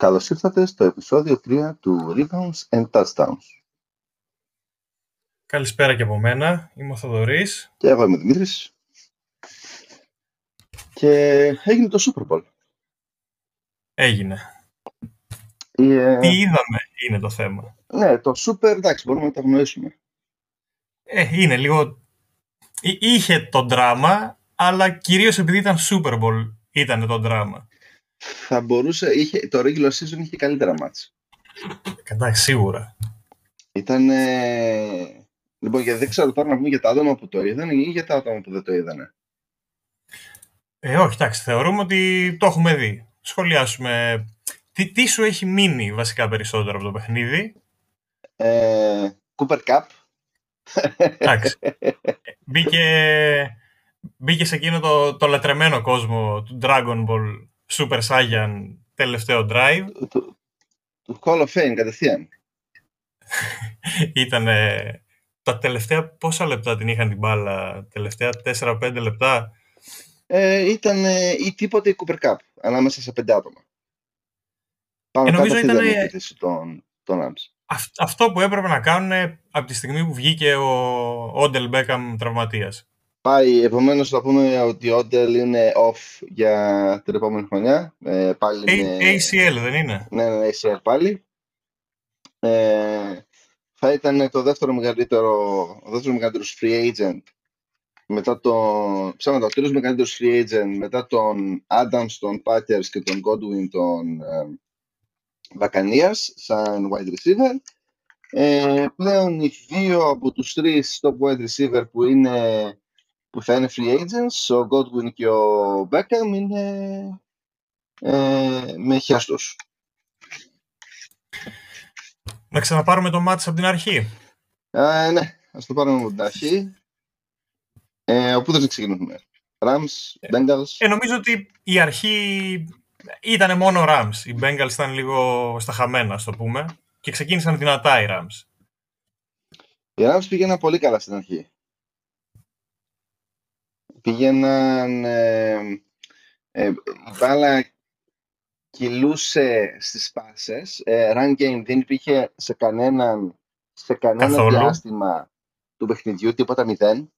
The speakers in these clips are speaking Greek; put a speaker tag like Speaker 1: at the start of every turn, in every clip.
Speaker 1: Καλώς ήρθατε στο επεισόδιο 3 του Rebounds and Touchdowns.
Speaker 2: Καλησπέρα και από μένα. Είμαι ο Θοδωρής.
Speaker 1: Και εγώ είμαι ο Δημήτρης. Και έγινε το Super Bowl.
Speaker 2: Έγινε.
Speaker 1: Ε,
Speaker 2: Τι είδαμε είναι το θέμα.
Speaker 1: ναι, το Super, εντάξει, μπορούμε να τα γνωρίσουμε.
Speaker 2: Ε, είναι λίγο... Εί- Είχε το δράμα, αλλά κυρίως επειδή ήταν Super Bowl ήταν το δράμα.
Speaker 1: Θα μπορούσε, είχε, το regular season είχε καλύτερα μάτς.
Speaker 2: Εντάξει, σίγουρα.
Speaker 1: Ήταν, ε, λοιπόν, γιατί δεν ξέρω τώρα να πούμε για τα άτομα που το είδαν ή για τα άτομα που δεν το είδανε.
Speaker 2: Ε, όχι, εντάξει, θεωρούμε ότι το έχουμε δει. Σχολιάσουμε. Τι, τι σου έχει μείνει βασικά περισσότερο από το παιχνίδι;
Speaker 1: Ε, Cooper Cup.
Speaker 2: Εντάξει. μπήκε, μπήκε σε εκείνο το, το λατρεμένο κόσμο του Dragon Ball Super Saiyan τελευταίο drive.
Speaker 1: του, του Hall of Fame κατευθείαν.
Speaker 2: Ήταν τα τελευταία πόσα λεπτά την είχαν την μπάλα, τελευταία 4-5 λεπτά;
Speaker 1: Ε, ήταν ε, ή τίποτε η Cooper Cup ανάμεσα σε πέντε άτομα. Πάνω
Speaker 2: Ε,
Speaker 1: κάτω
Speaker 2: νομίζω
Speaker 1: αυτή ήταν η
Speaker 2: ήτανε-
Speaker 1: επίθεση των, των Rams.
Speaker 2: Αυ- αυτό που έπρεπε να κάνουν από τη στιγμή που βγήκε ο Όντελ Μπέκαμ τραυματίας.
Speaker 1: Πάει, επομένως θα πούμε ότι ο Όντελ είναι off για την επόμενη χρονιά. Ε, πάλι
Speaker 2: A-
Speaker 1: είναι...
Speaker 2: ACL δεν είναι;
Speaker 1: Ναι, ναι, ACL πάλι. Ε, θα ήταν το δεύτερο μεγαλύτερο, ο δεύτερος μεγαλύτερος free agent μετά τον, ψάματα, ο τρίτος μεγαλύτερος free agent μετά τον Adams, τον Packers και τον Godwin των ε, Buccaneers σαν wide receiver. Ε, πλέον οι δύο από τους τρεις top wide receiver που, είναι, που θα είναι free agents, ο Godwin και ο Beckham είναι ε, με χιάστος.
Speaker 2: Να ξαναπάρουμε το μάτς από την αρχή.
Speaker 1: Ε, ναι, ας το πάρουμε από την αρχή. Ε, όπου δεν ξεκινήσουμε; Rams, Bengals;
Speaker 2: Ε, νομίζω ότι η αρχή ήταν μόνο Rams. Οι Bengals ήταν λίγο στα χαμένα, ας το πούμε. Και ξεκίνησαν δυνατά οι Rams.
Speaker 1: Οι Rams πήγαιναν πολύ καλά στην αρχή. Πήγαιναν... Ε, ε, η μπάλα κυλούσε στις πάσες. Ε, run game δεν υπήρχε σε κανέναν, σε κανένα
Speaker 2: Καθόλου.
Speaker 1: διάστημα του παιχνιδιού, τίποτα μηδέν.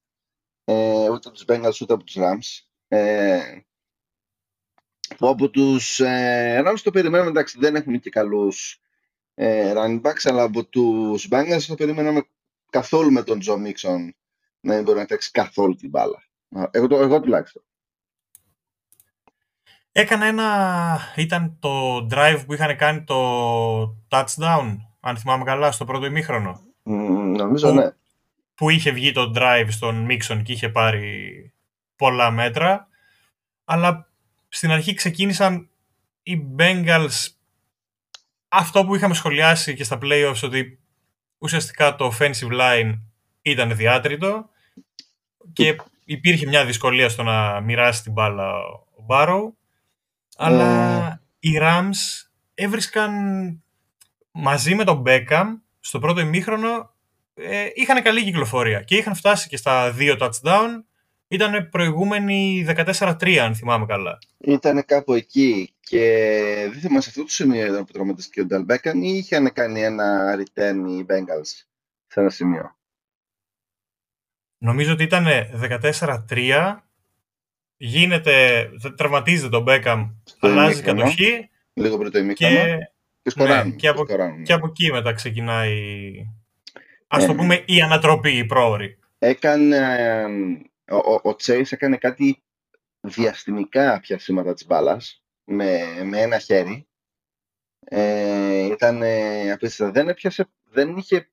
Speaker 1: Ε, ούτε από τους Bengals ούτε από τους Rams. Ε, που από τους ε, Rams το περιμέναμε, εντάξει δεν έχουν και καλούς ε, running backs, αλλά από τους Bengals το περιμέναμε καθόλου με τον Τζο Μίξον να μην μπορεί να τρέξει καθόλου την μπάλα. Εγώ, το, εγώ τουλάχιστον.
Speaker 2: Έκανε ένα... Ήταν το drive που είχαν κάνει το touchdown, αν θυμάμαι καλά, στο πρώτο ημίχρονο.
Speaker 1: Μ, νομίζω
Speaker 2: Που-
Speaker 1: ναι.
Speaker 2: που είχε βγει το drive στον Mixon και είχε πάρει πολλά μέτρα. Αλλά στην αρχή ξεκίνησαν οι Bengals αυτό που είχαμε σχολιάσει και στα playoffs ότι ουσιαστικά το offensive line ήταν διάτριτο και υπήρχε μια δυσκολία στο να μοιράσει την μπάλα ο Barrow. Αλλά οι Rams έβρισκαν μαζί με τον Beckham στο πρώτο ημίχρονο ε, είχαν καλή κυκλοφορία και είχαν φτάσει και στα δύο touchdown. Ήταν προηγούμενοι 14-3, αν θυμάμαι καλά.
Speaker 1: Ήταν κάπου εκεί και δεν θυμάμαι σε αυτό το σημείο ήταν που τραυματίστηκε ο Νταλ Μπέκαν ή είχαν κάνει ένα return οι Bengals σε ένα σημείο.
Speaker 2: Νομίζω ότι ήταν 14-3. Γίνεται, τραυματίζεται τον Beckham,
Speaker 1: Στο
Speaker 2: αλλάζει
Speaker 1: ημίχρονο,
Speaker 2: κατοχή
Speaker 1: Λίγο πριν το ημίχρονο.
Speaker 2: και,
Speaker 1: Και σκοράνουν.
Speaker 2: ναι, και από-
Speaker 1: σκοράνουν.
Speaker 2: και από εκεί μετά ξεκινάει, ας το
Speaker 1: Ε.
Speaker 2: πούμε, η ανατροπή, η πρόορη.
Speaker 1: Έκανε, ε, ο, ο, ο Chase έκανε κάτι διαστημικά πιασίματα της μπάλας με, με ένα χέρι. Ε, ήταν ε, απίστευτα. Δεν, έπιασε, δεν είχε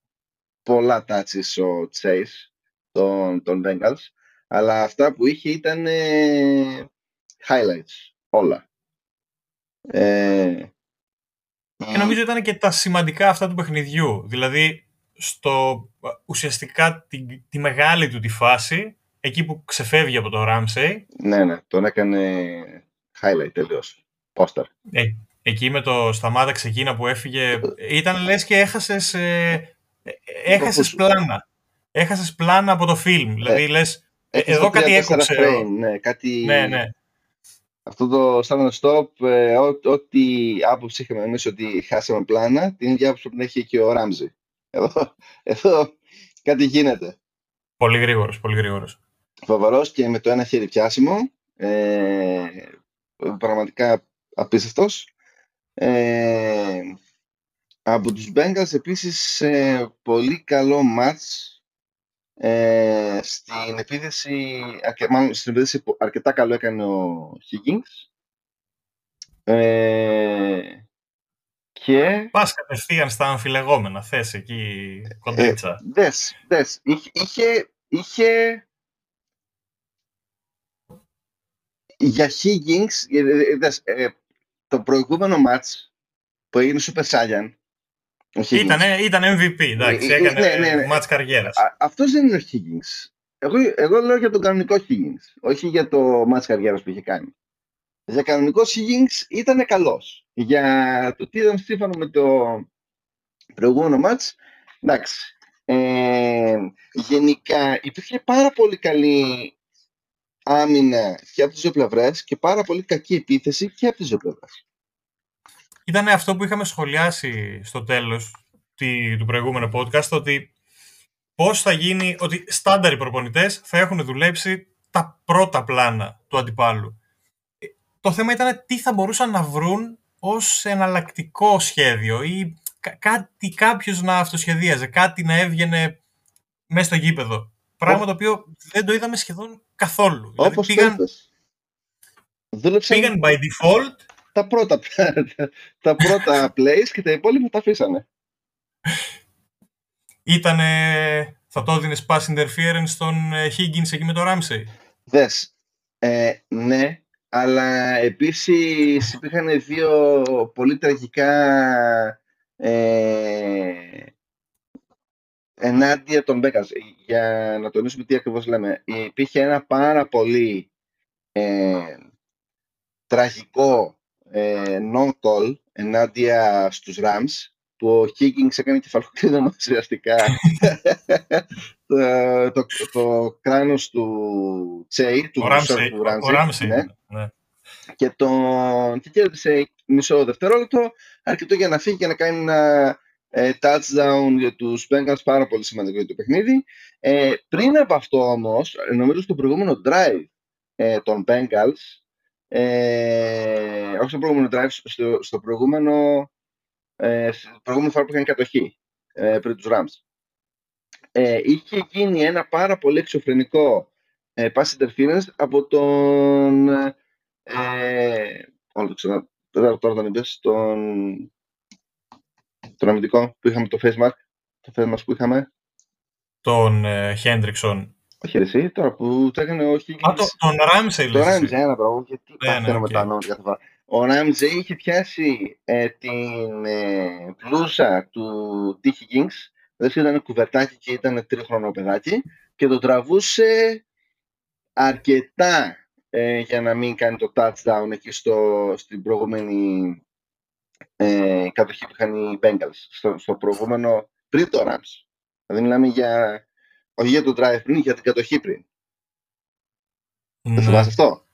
Speaker 1: πολλά touches ο Chase των, των Bengals, αλλά αυτά που είχε ήταν ε, highlights όλα. Ε,
Speaker 2: Και νομίζω ήταν και τα σημαντικά αυτά του παιχνιδιού. Δηλαδή, στο, ουσιαστικά τη, τη μεγάλη του τη φάση, εκεί που ξεφεύγει από το Ramsey,
Speaker 1: ναι, ναι, τον έκανε highlight τελείως. Poster.
Speaker 2: ε, εκεί με το σταμάτα ξεκίνα που έφυγε, ήταν λες και έχασες, ε, ε, έχασες
Speaker 1: Όπως-
Speaker 2: πλάνα. Έχασες πλάνα από το φιλμ. Δηλαδή, λες, ε,
Speaker 1: Έχεις
Speaker 2: εδώ
Speaker 1: το
Speaker 2: κάτι
Speaker 1: 3-4
Speaker 2: έκοψε.
Speaker 1: frame, ναι, κάτι...
Speaker 2: ναι, ναι.
Speaker 1: Αυτό το stand stop, ε, ό,τι άποψη είχαμε εμείς ότι χάσαμε πλάνα, την ίδια άποψη που έχει και ο Ράμζι. Εδώ, εδώ κάτι γίνεται.
Speaker 2: Πολύ γρήγορος, πολύ γρήγορος.
Speaker 1: Φοβερός και με το ένα χέρι πιάσιμο. Ε, πραγματικά απίστευτος. Ε, από τους Bengals επίσης ε, πολύ καλό μάτς ε, στην επίδεση, μάλλον στην επίδεση που αρκετά καλό έκανε ο Higgins. Ε, και...
Speaker 2: Πας κατευθείαν στα αμφιλεγόμενα, θες εκεί κοντρίτσα. Ε,
Speaker 1: δες, δες. Είχε, είχε, για Higgins, ε, ε, δες, ε, το προηγούμενο μάτς που έγινε Super Saiyan,
Speaker 2: ήταν, ήταν MVP, εντάξει, ε, ε, έκανε ναι, ναι, ναι. μάτς καριέρας.
Speaker 1: αυτός δεν είναι ο Higgins. Εγώ, εγώ λέω για τον κανονικό Higgins, όχι για το μάτς καριέρας που είχε κάνει. Για κανονικό Higgins ήταν καλός. Για το τι ήταν σύμφωνο με το προηγούμενο μάτς, εντάξει. Ε, γενικά υπήρχε πάρα πολύ καλή άμυνα και από τις δύο πλευρές και πάρα πολύ κακή επίθεση και από τις δύο πλευρές
Speaker 2: ήταν αυτό που είχαμε σχολιάσει στο τέλος του προηγούμενου podcast, ότι πώς θα γίνει, ότι στάνταρ οι προπονητές θα έχουν δουλέψει τα πρώτα πλάνα του αντιπάλου. Ε, το θέμα ήταν τι θα μπορούσαν να βρουν ως εναλλακτικό σχέδιο ή κάτι κάποιος να αυτοσχεδίαζε, κάτι να έβγαινε μέσα στο γήπεδο. Πράγμα το οποίο δεν το είδαμε σχεδόν καθόλου.
Speaker 1: Δηλαδή Όπως δηλαδή
Speaker 2: πήγαν, πήγαν by default
Speaker 1: τα πρώτα, τα πρώτα plays και τα υπόλοιπα τα αφήσανε.
Speaker 2: Ήτανε, θα το έδινες pass interference στον ε, Higgins εκεί με το Ramsey;
Speaker 1: Δες, ε, ναι, αλλά επίσης υπήρχαν δύο πολύ τραγικά ε, ενάντια των Μπέκας. Για να τονίσουμε τι ακριβώς λέμε. Υπήρχε ένα πάρα πολύ ε, τραγικό ε, non-call ενάντια στους Rams που ο Higgins έκανε κεφαλοκρίδωμα ουσιαστικά το, το, το κράνος του Τσέι, του
Speaker 2: Ramsey, ναι. ναι.
Speaker 1: Και, τον, και κέρδισε μισό δευτερόλεπτο, αρκετό για να φύγει και να κάνει ένα ε, touchdown για τους Bengals, πάρα πολύ σημαντικό για το παιχνίδι. Ε, πριν από αυτό όμως, νομίζω στο προηγούμενο drive ε, των Bengals, ε, όχι στο προηγούμενο drive, στο, στο προηγούμενο, ε, στο προηγούμενο φορά που είχαν κατοχή ε, πριν τους Rams. Ε, είχε γίνει ένα πάρα πολύ εξωφρενικό ε, pass interference από τον ε, όλο το ξέρω, τώρα τον είπες, τον, τον αμυντικό που είχαμε το face mask, το face mask που είχαμε.
Speaker 2: Τον ε, Χέντριξον.
Speaker 1: Όχι εσύ, τώρα που το έκανε ο Higgins.
Speaker 2: Α, το, τον Ράμζεϊ
Speaker 1: Το Ράμζεϊ, ένα πράγμα, γιατί ναι, ναι, με τα ονόματα κάθε φορά. Ο Ράμζεϊ είχε πιάσει ε, την ε, πλούσα του T. Higgins, δηλαδή ήταν κουβερτάκι και ήταν τρίχρονο παιδάκι και το τραβούσε αρκετά ε, για να μην κάνει το touchdown εκεί στο, στην προηγούμενη ε, κατοχή που είχαν οι Bengals, στο, στο προηγούμενο πριν το Rams. Δηλαδή μιλάμε για όχι για το drive πριν, για την κατοχή πριν. Ναι. Δεν θυμάσαι αυτό;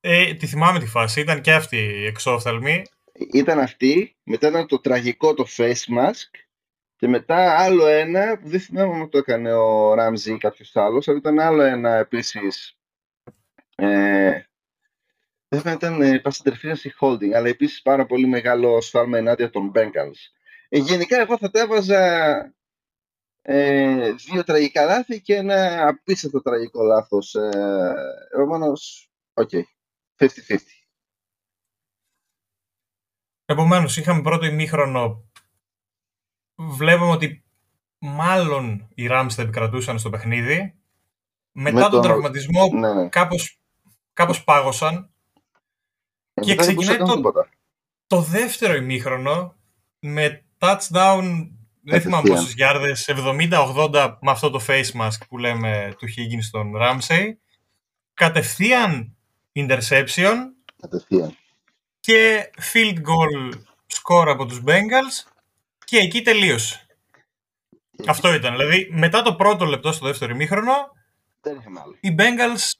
Speaker 2: Ε, τη θυμάμαι τη φάση. Ήταν και αυτή η εξόφθαλμη.
Speaker 1: Ήταν αυτή. Μετά ήταν το τραγικό το face mask. Και μετά άλλο ένα που δεν θυμάμαι αν το έκανε ο Ράμζι ή κάποιος άλλος, αλλά ήταν άλλο ένα επίσης. Ε, δεν θα ήταν ε, ή holding, αλλά επίσης πάρα πολύ μεγάλο σφάλμα ενάντια των Bengals. Ε, γενικά, εγώ θα τα έβαζα ε, δύο τραγικά λάθη και ένα απίστευτο τραγικό λάθος. Ε, επομένως, OK, okay. 50-50.
Speaker 2: Επομένως, είχαμε πρώτο ημίχρονο. Βλέπουμε ότι μάλλον οι Rams θα επικρατούσαν στο παιχνίδι. Μετά τον, τον τραυματισμό ναι, ναι. Κάπως, κάπως πάγωσαν. Ε, και ξεκινάει το, το δεύτερο ημίχρονο με touchdown δεν θυμάμαι πόσες γιάρδες, 70-80 με αυτό το face mask που λέμε του Higgins στον Ramsey. Κατευθείαν interception.
Speaker 1: Κατευθείαν.
Speaker 2: Και field goal score από τους Bengals και εκεί τελείωσε. Αυτό ήταν. Δηλαδή, μετά το πρώτο λεπτό στο δεύτερο ημίχρονο, οι Bengals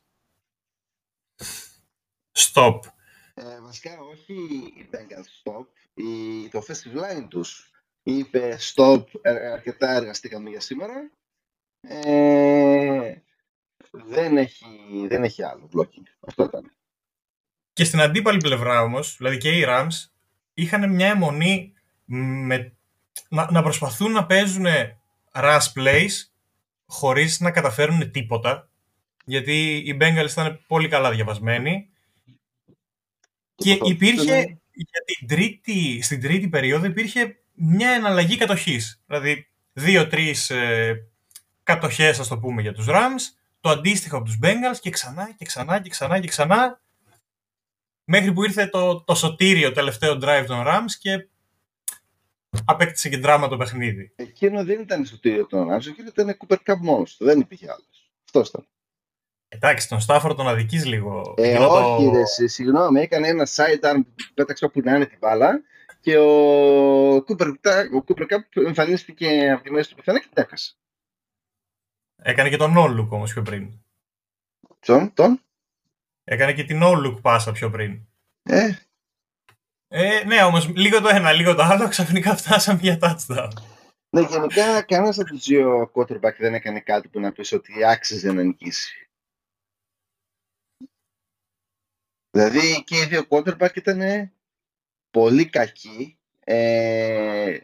Speaker 2: stop.
Speaker 1: Ε, βασικά όχι οι Bengals stop, η, το offensive line τους είπε stop, ε, αρκετά εργαστήκαμε για σήμερα. Ε, δεν, έχει, δεν έχει άλλο blocking. Αυτό ήταν.
Speaker 2: Και στην αντίπαλη πλευρά όμως, δηλαδή και οι Rams, είχαν μια αιμονή με, να, να προσπαθούν να παίζουν rush plays χωρίς να καταφέρουν τίποτα. Γιατί οι Bengals ήταν πολύ καλά διαβασμένοι. Και υπήρχε, για την τρίτη, στην τρίτη περίοδο υπήρχε μια εναλλαγή κατοχής. Δηλαδή, δύο-τρεις ε, κατοχές, ας το πούμε, για τους Rams, το αντίστοιχο από τους Bengals και ξανά και ξανά και ξανά και ξανά μέχρι που ήρθε το, το σωτήριο τελευταίο drive των Rams και απέκτησε και δράμα το παιχνίδι.
Speaker 1: Εκείνο δεν ήταν σωτήριο των Rams, εκείνο ήταν Cooper Cup μόνος του, δεν υπήρχε άλλος. Αυτός ήταν.
Speaker 2: Εντάξει, τον Στάφορ τον αδικείς λίγο.
Speaker 1: Ε, όχι το... ρε, συγγνώμη, έκανε ένα sidearm που πέταξε όπου να είναι την μπάλα και ο Cooper, ο Cooper Cup εμφανίστηκε από τη μέση του πιθανά και την έχασε.
Speaker 2: Έκανε και τον no look όμως πιο πριν.
Speaker 1: Ποιον, τον;
Speaker 2: Έκανε και την no look πάσα πιο πριν.
Speaker 1: Ε.
Speaker 2: ε ναι, όμως λίγο το ένα, λίγο το άλλο, ξαφνικά φτάσαμε για touchdown.
Speaker 1: Ναι, γενικά κανένας από τους δύο quarterback δεν έκανε κάτι που να πεις ότι άξιζε να νικήσει. Δηλαδή και οι δύο quarterback ήταν πολύ κακοί. Ε,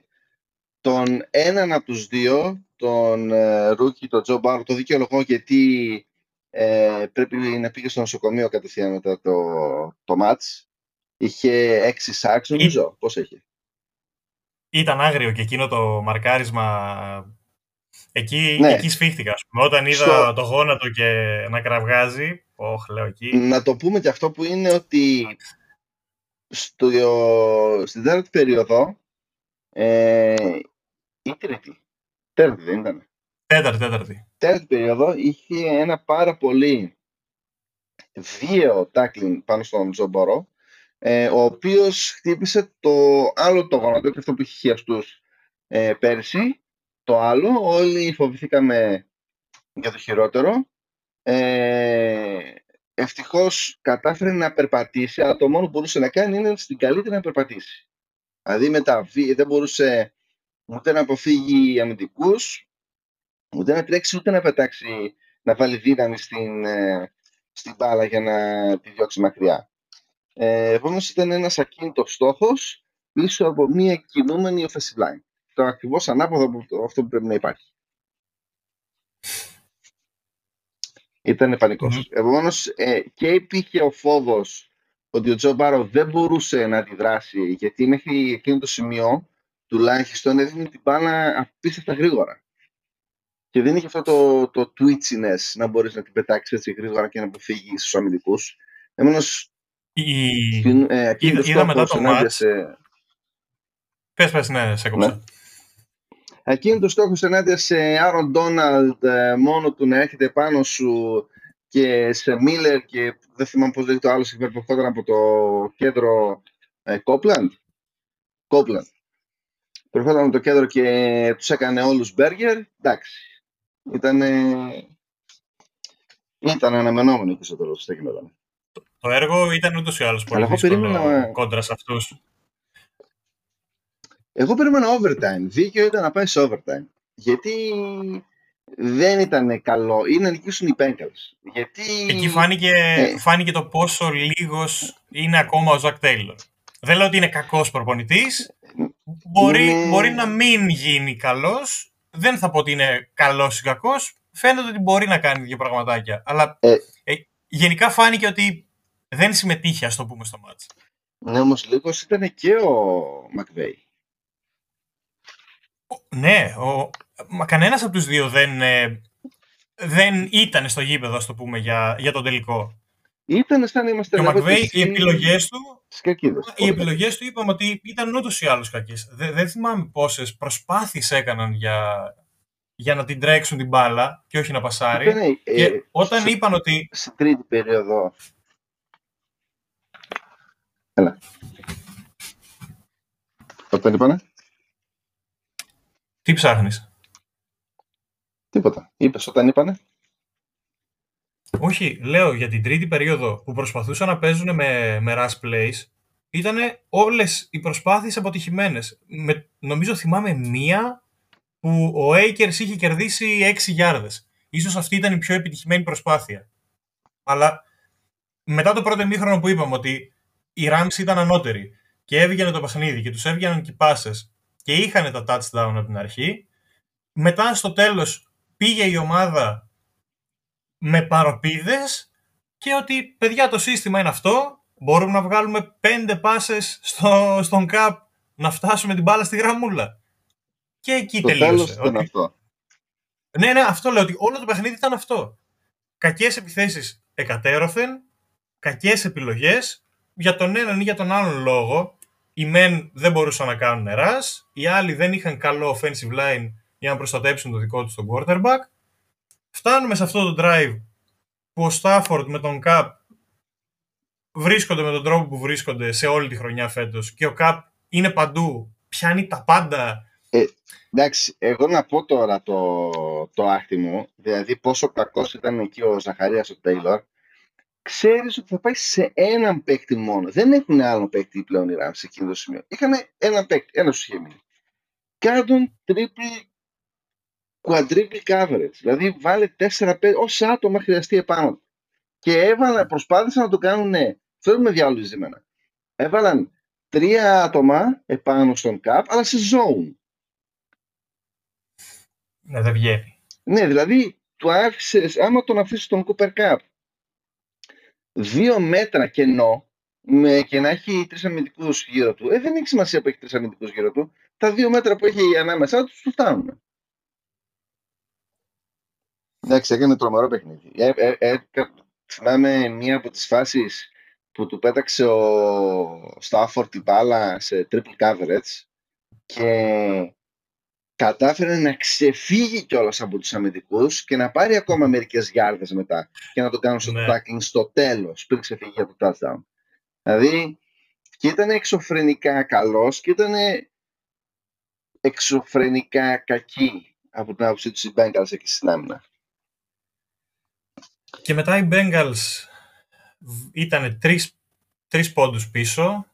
Speaker 1: τον έναν από τους δύο, τον ε, τον Τζο Μπάρο, το δικαιολογώ γιατί ε, πρέπει να πήγε στο νοσοκομείο κατευθείαν μετά το, το μάτς. Είχε έξι σάξ, νομίζω. Πώς έχει.
Speaker 2: Ήταν άγριο και εκείνο το μαρκάρισμα. Εκεί, ναι. εκεί σφίχτηκα. Όταν είδα το γόνατο και να κραυγάζει, όχ, λέω εκεί.
Speaker 1: Να το πούμε και αυτό που είναι ότι στο, στην τέταρτη περίοδο ε, ή τρίτη. Τέταρτη δεν ήταν.
Speaker 2: Τέταρτη, τέταρτη.
Speaker 1: Τέταρτη περίοδο είχε ένα πάρα πολύ βίαιο tackling πάνω στον Τζομπορο, ε, ο οποίος χτύπησε το άλλο το γόνατο και αυτό που είχε χιαστούς ε, πέρσι. Το άλλο, όλοι φοβηθήκαμε για το χειρότερο. Ε, ευτυχώς κατάφερε να περπατήσει, αλλά το μόνο που μπορούσε να κάνει είναι στην καλύτερη να περπατήσει. Δηλαδή με τα δεν μπορούσε ούτε να αποφύγει αμυντικούς, ούτε να τρέξει, ούτε να πετάξει, να βάλει δύναμη στην, ε, στην μπάλα για να τη διώξει μακριά. Ε, Επομένω ήταν ένας ακίνητος στόχος πίσω από μια κινούμενη offensive line. Το ακριβώς ανάποδο από αυτό που πρέπει να υπάρχει. Ήταν πανικός. Mm-hmm. Επομένως, ε, και υπήρχε ο φόβος ότι ο Τζο Μπάρο δεν μπορούσε να αντιδράσει, γιατί μέχρι εκείνο το σημείο τουλάχιστον έδινε την μπάλα απίστευτα γρήγορα. Και δεν είχε αυτό το, το twitchiness να μπορείς να την πετάξεις έτσι γρήγορα και να αποφύγεις στους αμυντικούς. Επομένως.
Speaker 2: Η... Ε, είδα, είδα μετά το μάτς. Σε... Πες, πες, ναι, σε έκοψα. Ναι.
Speaker 1: Εκείνο το στόχο ενάντια σε Άρον Ντόναλντ ε, μόνο του να έρχεται πάνω σου και σε Μίλλερ και δεν θυμάμαι πώς λέγεται το άλλος υπερπροχόταν από το κέντρο Κόπλαντ. Κόπλαντ. Προχώρησαν το κέντρο και τους έκανε όλους μπέργκερ. Εντάξει. Ήταν, ήταν αναμενόμενο και στο τέλος.
Speaker 2: Το έργο ήταν ούτως ή άλλως πολύ δύσκολο περίμενα... κόντρα σε αυτούς.
Speaker 1: Εγώ περίμενα overtime. Δίκαιο ήταν να πάει σε overtime. Γιατί δεν ήταν καλό. Είναι να νικήσουν οι Bengals. Γιατί...
Speaker 2: Εκεί φάνηκε, ε. φάνηκε το πόσο λίγος είναι ακόμα ο Ζακ Τέιλορ. Δεν λέω ότι είναι κακός προπονητής. Μπορεί, είναι... μπορεί να μην γίνει καλός. Δεν θα πω ότι είναι καλός ή κακός. Φαίνεται ότι μπορεί να κάνει δύο πραγματάκια. Αλλά ε... Ε, γενικά φάνηκε ότι δεν συμμετείχε, ας το πούμε, στο μάτς.
Speaker 1: Ναι, όμως λίγος ήταν και ο Μακβέη.
Speaker 2: Ναι, ο... μα κανένας από τους δύο δεν, ε, δεν ήταν στο γήπεδο, ας το πούμε, για, για τον τελικό.
Speaker 1: Ήταν σαν είμαστε...
Speaker 2: Και ο Μακβέη, οι επιλογές του
Speaker 1: Σκακίδες.
Speaker 2: Οι επιλογές του είπαμε ότι ήταν ούτως ή άλλως κακές. Δεν, δεν θυμάμαι πόσες προσπάθειες έκαναν για, για να την τρέξουν την μπάλα και όχι να πασάρει.
Speaker 1: Ήταν,
Speaker 2: και ε, όταν σε, είπαν ότι.
Speaker 1: Στην τρίτη περίοδο. Έλα. Όταν είπανε;
Speaker 2: Τι ψάχνεις;
Speaker 1: Τίποτα. Είπες όταν είπανε.
Speaker 2: Όχι, λέω για την τρίτη περίοδο που προσπαθούσαν να παίζουν με, με rush plays, ήταν όλες οι προσπάθειες αποτυχημένες. Με, νομίζω θυμάμαι μία που ο Akers είχε κερδίσει 6 γιάρδες. Ίσως αυτή ήταν η πιο επιτυχημένη προσπάθεια. Αλλά μετά το πρώτο μήχρονο που είπαμε ότι οι Rams ήταν ανώτεροι και έβγαινε το παιχνίδι και τους έβγαιναν και οι πάσες και είχαν τα touchdown από την αρχή, μετά στο τέλος πήγε η ομάδα με παροπίδες και ότι παιδιά το σύστημα είναι αυτό, μπορούμε να βγάλουμε πέντε πάσες στο, στον καπ να φτάσουμε την μπάλα στη γραμμούλα. Και εκεί
Speaker 1: Το
Speaker 2: τελείωσε.
Speaker 1: τέλος ήταν
Speaker 2: Ότι-
Speaker 1: αυτό.
Speaker 2: Ναι, ναι, αυτό λέω ότι όλο το παιχνίδι ήταν αυτό. Κακές επιθέσεις εκατέρωθεν, κακές επιλογές, για τον έναν ή για τον άλλον λόγο. Οι μεν δεν μπορούσαν να κάνουν ρας, οι άλλοι δεν είχαν καλό offensive line για να προστατέψουν το δικό τους τον quarterback. Φτάνουμε σε αυτό το drive που ο Stafford με τον Cup βρίσκονται με τον τρόπο που βρίσκονται σε όλη τη χρονιά φέτος και ο Cup είναι παντού, πιάνει τα πάντα.
Speaker 1: Εντάξει, εγώ να πω τώρα το, το άχτι μου, δηλαδή πόσο κακός ήταν εκεί ο Ζαχαρίας ο Τέιλορ, ξέρεις ότι θα πάει σε έναν παίκτη μόνο. Δεν έχουν άλλον παίκτη πλέον οι Rams σε εκείνο το σημείο. Είχαν έναν παίκτη, ένας τους είχε μείνει. Κάνουν triple, quadruple coverage. Δηλαδή βάλε 4-5, όσα άτομα χρειαστεί επάνω. του. Και έβαλα, προσπάθησαν να το κάνουν, ναι, θέλω με διάολο ζημένα. Έβαλαν τρία άτομα επάνω στον cap, αλλά σε zone.
Speaker 2: Ναι, δεν βγαίνει.
Speaker 1: Ναι, δηλαδή του άφησες, άμα τον αφήσεις τον Cooper Cup δύο μέτρα κενό με, και να έχει τρεις αμυντικούς γύρω του, ε, δεν έχει σημασία που έχει τρεις αμυντικούς γύρω του. Τα δύο μέτρα που έχει ανάμεσά τους τους φτάνουν. Εντάξει, έκανε τρομερό παιχνίδι. Ε, ε, ε, κα- θυμάμαι μία από τις φάσεις που του πέταξε ο Στάφορντ την μπάλα σε triple coverage και κατάφερε να ξεφύγει κιόλας από τους αμυντικούς και να πάρει ακόμα μερικές γιάρδες μετά και να το κάνουν στο
Speaker 2: Ναι.
Speaker 1: tackling στο τέλος πριν ξεφύγει από το touchdown. Δηλαδή και ήταν εξωφρενικά καλός και ήταν εξωφρενικά κακή από την άποψή τους οι Bengals εκεί στην άμυνα.
Speaker 2: Και μετά οι Bengals ήταν τρεις, τρεις πόντους πίσω,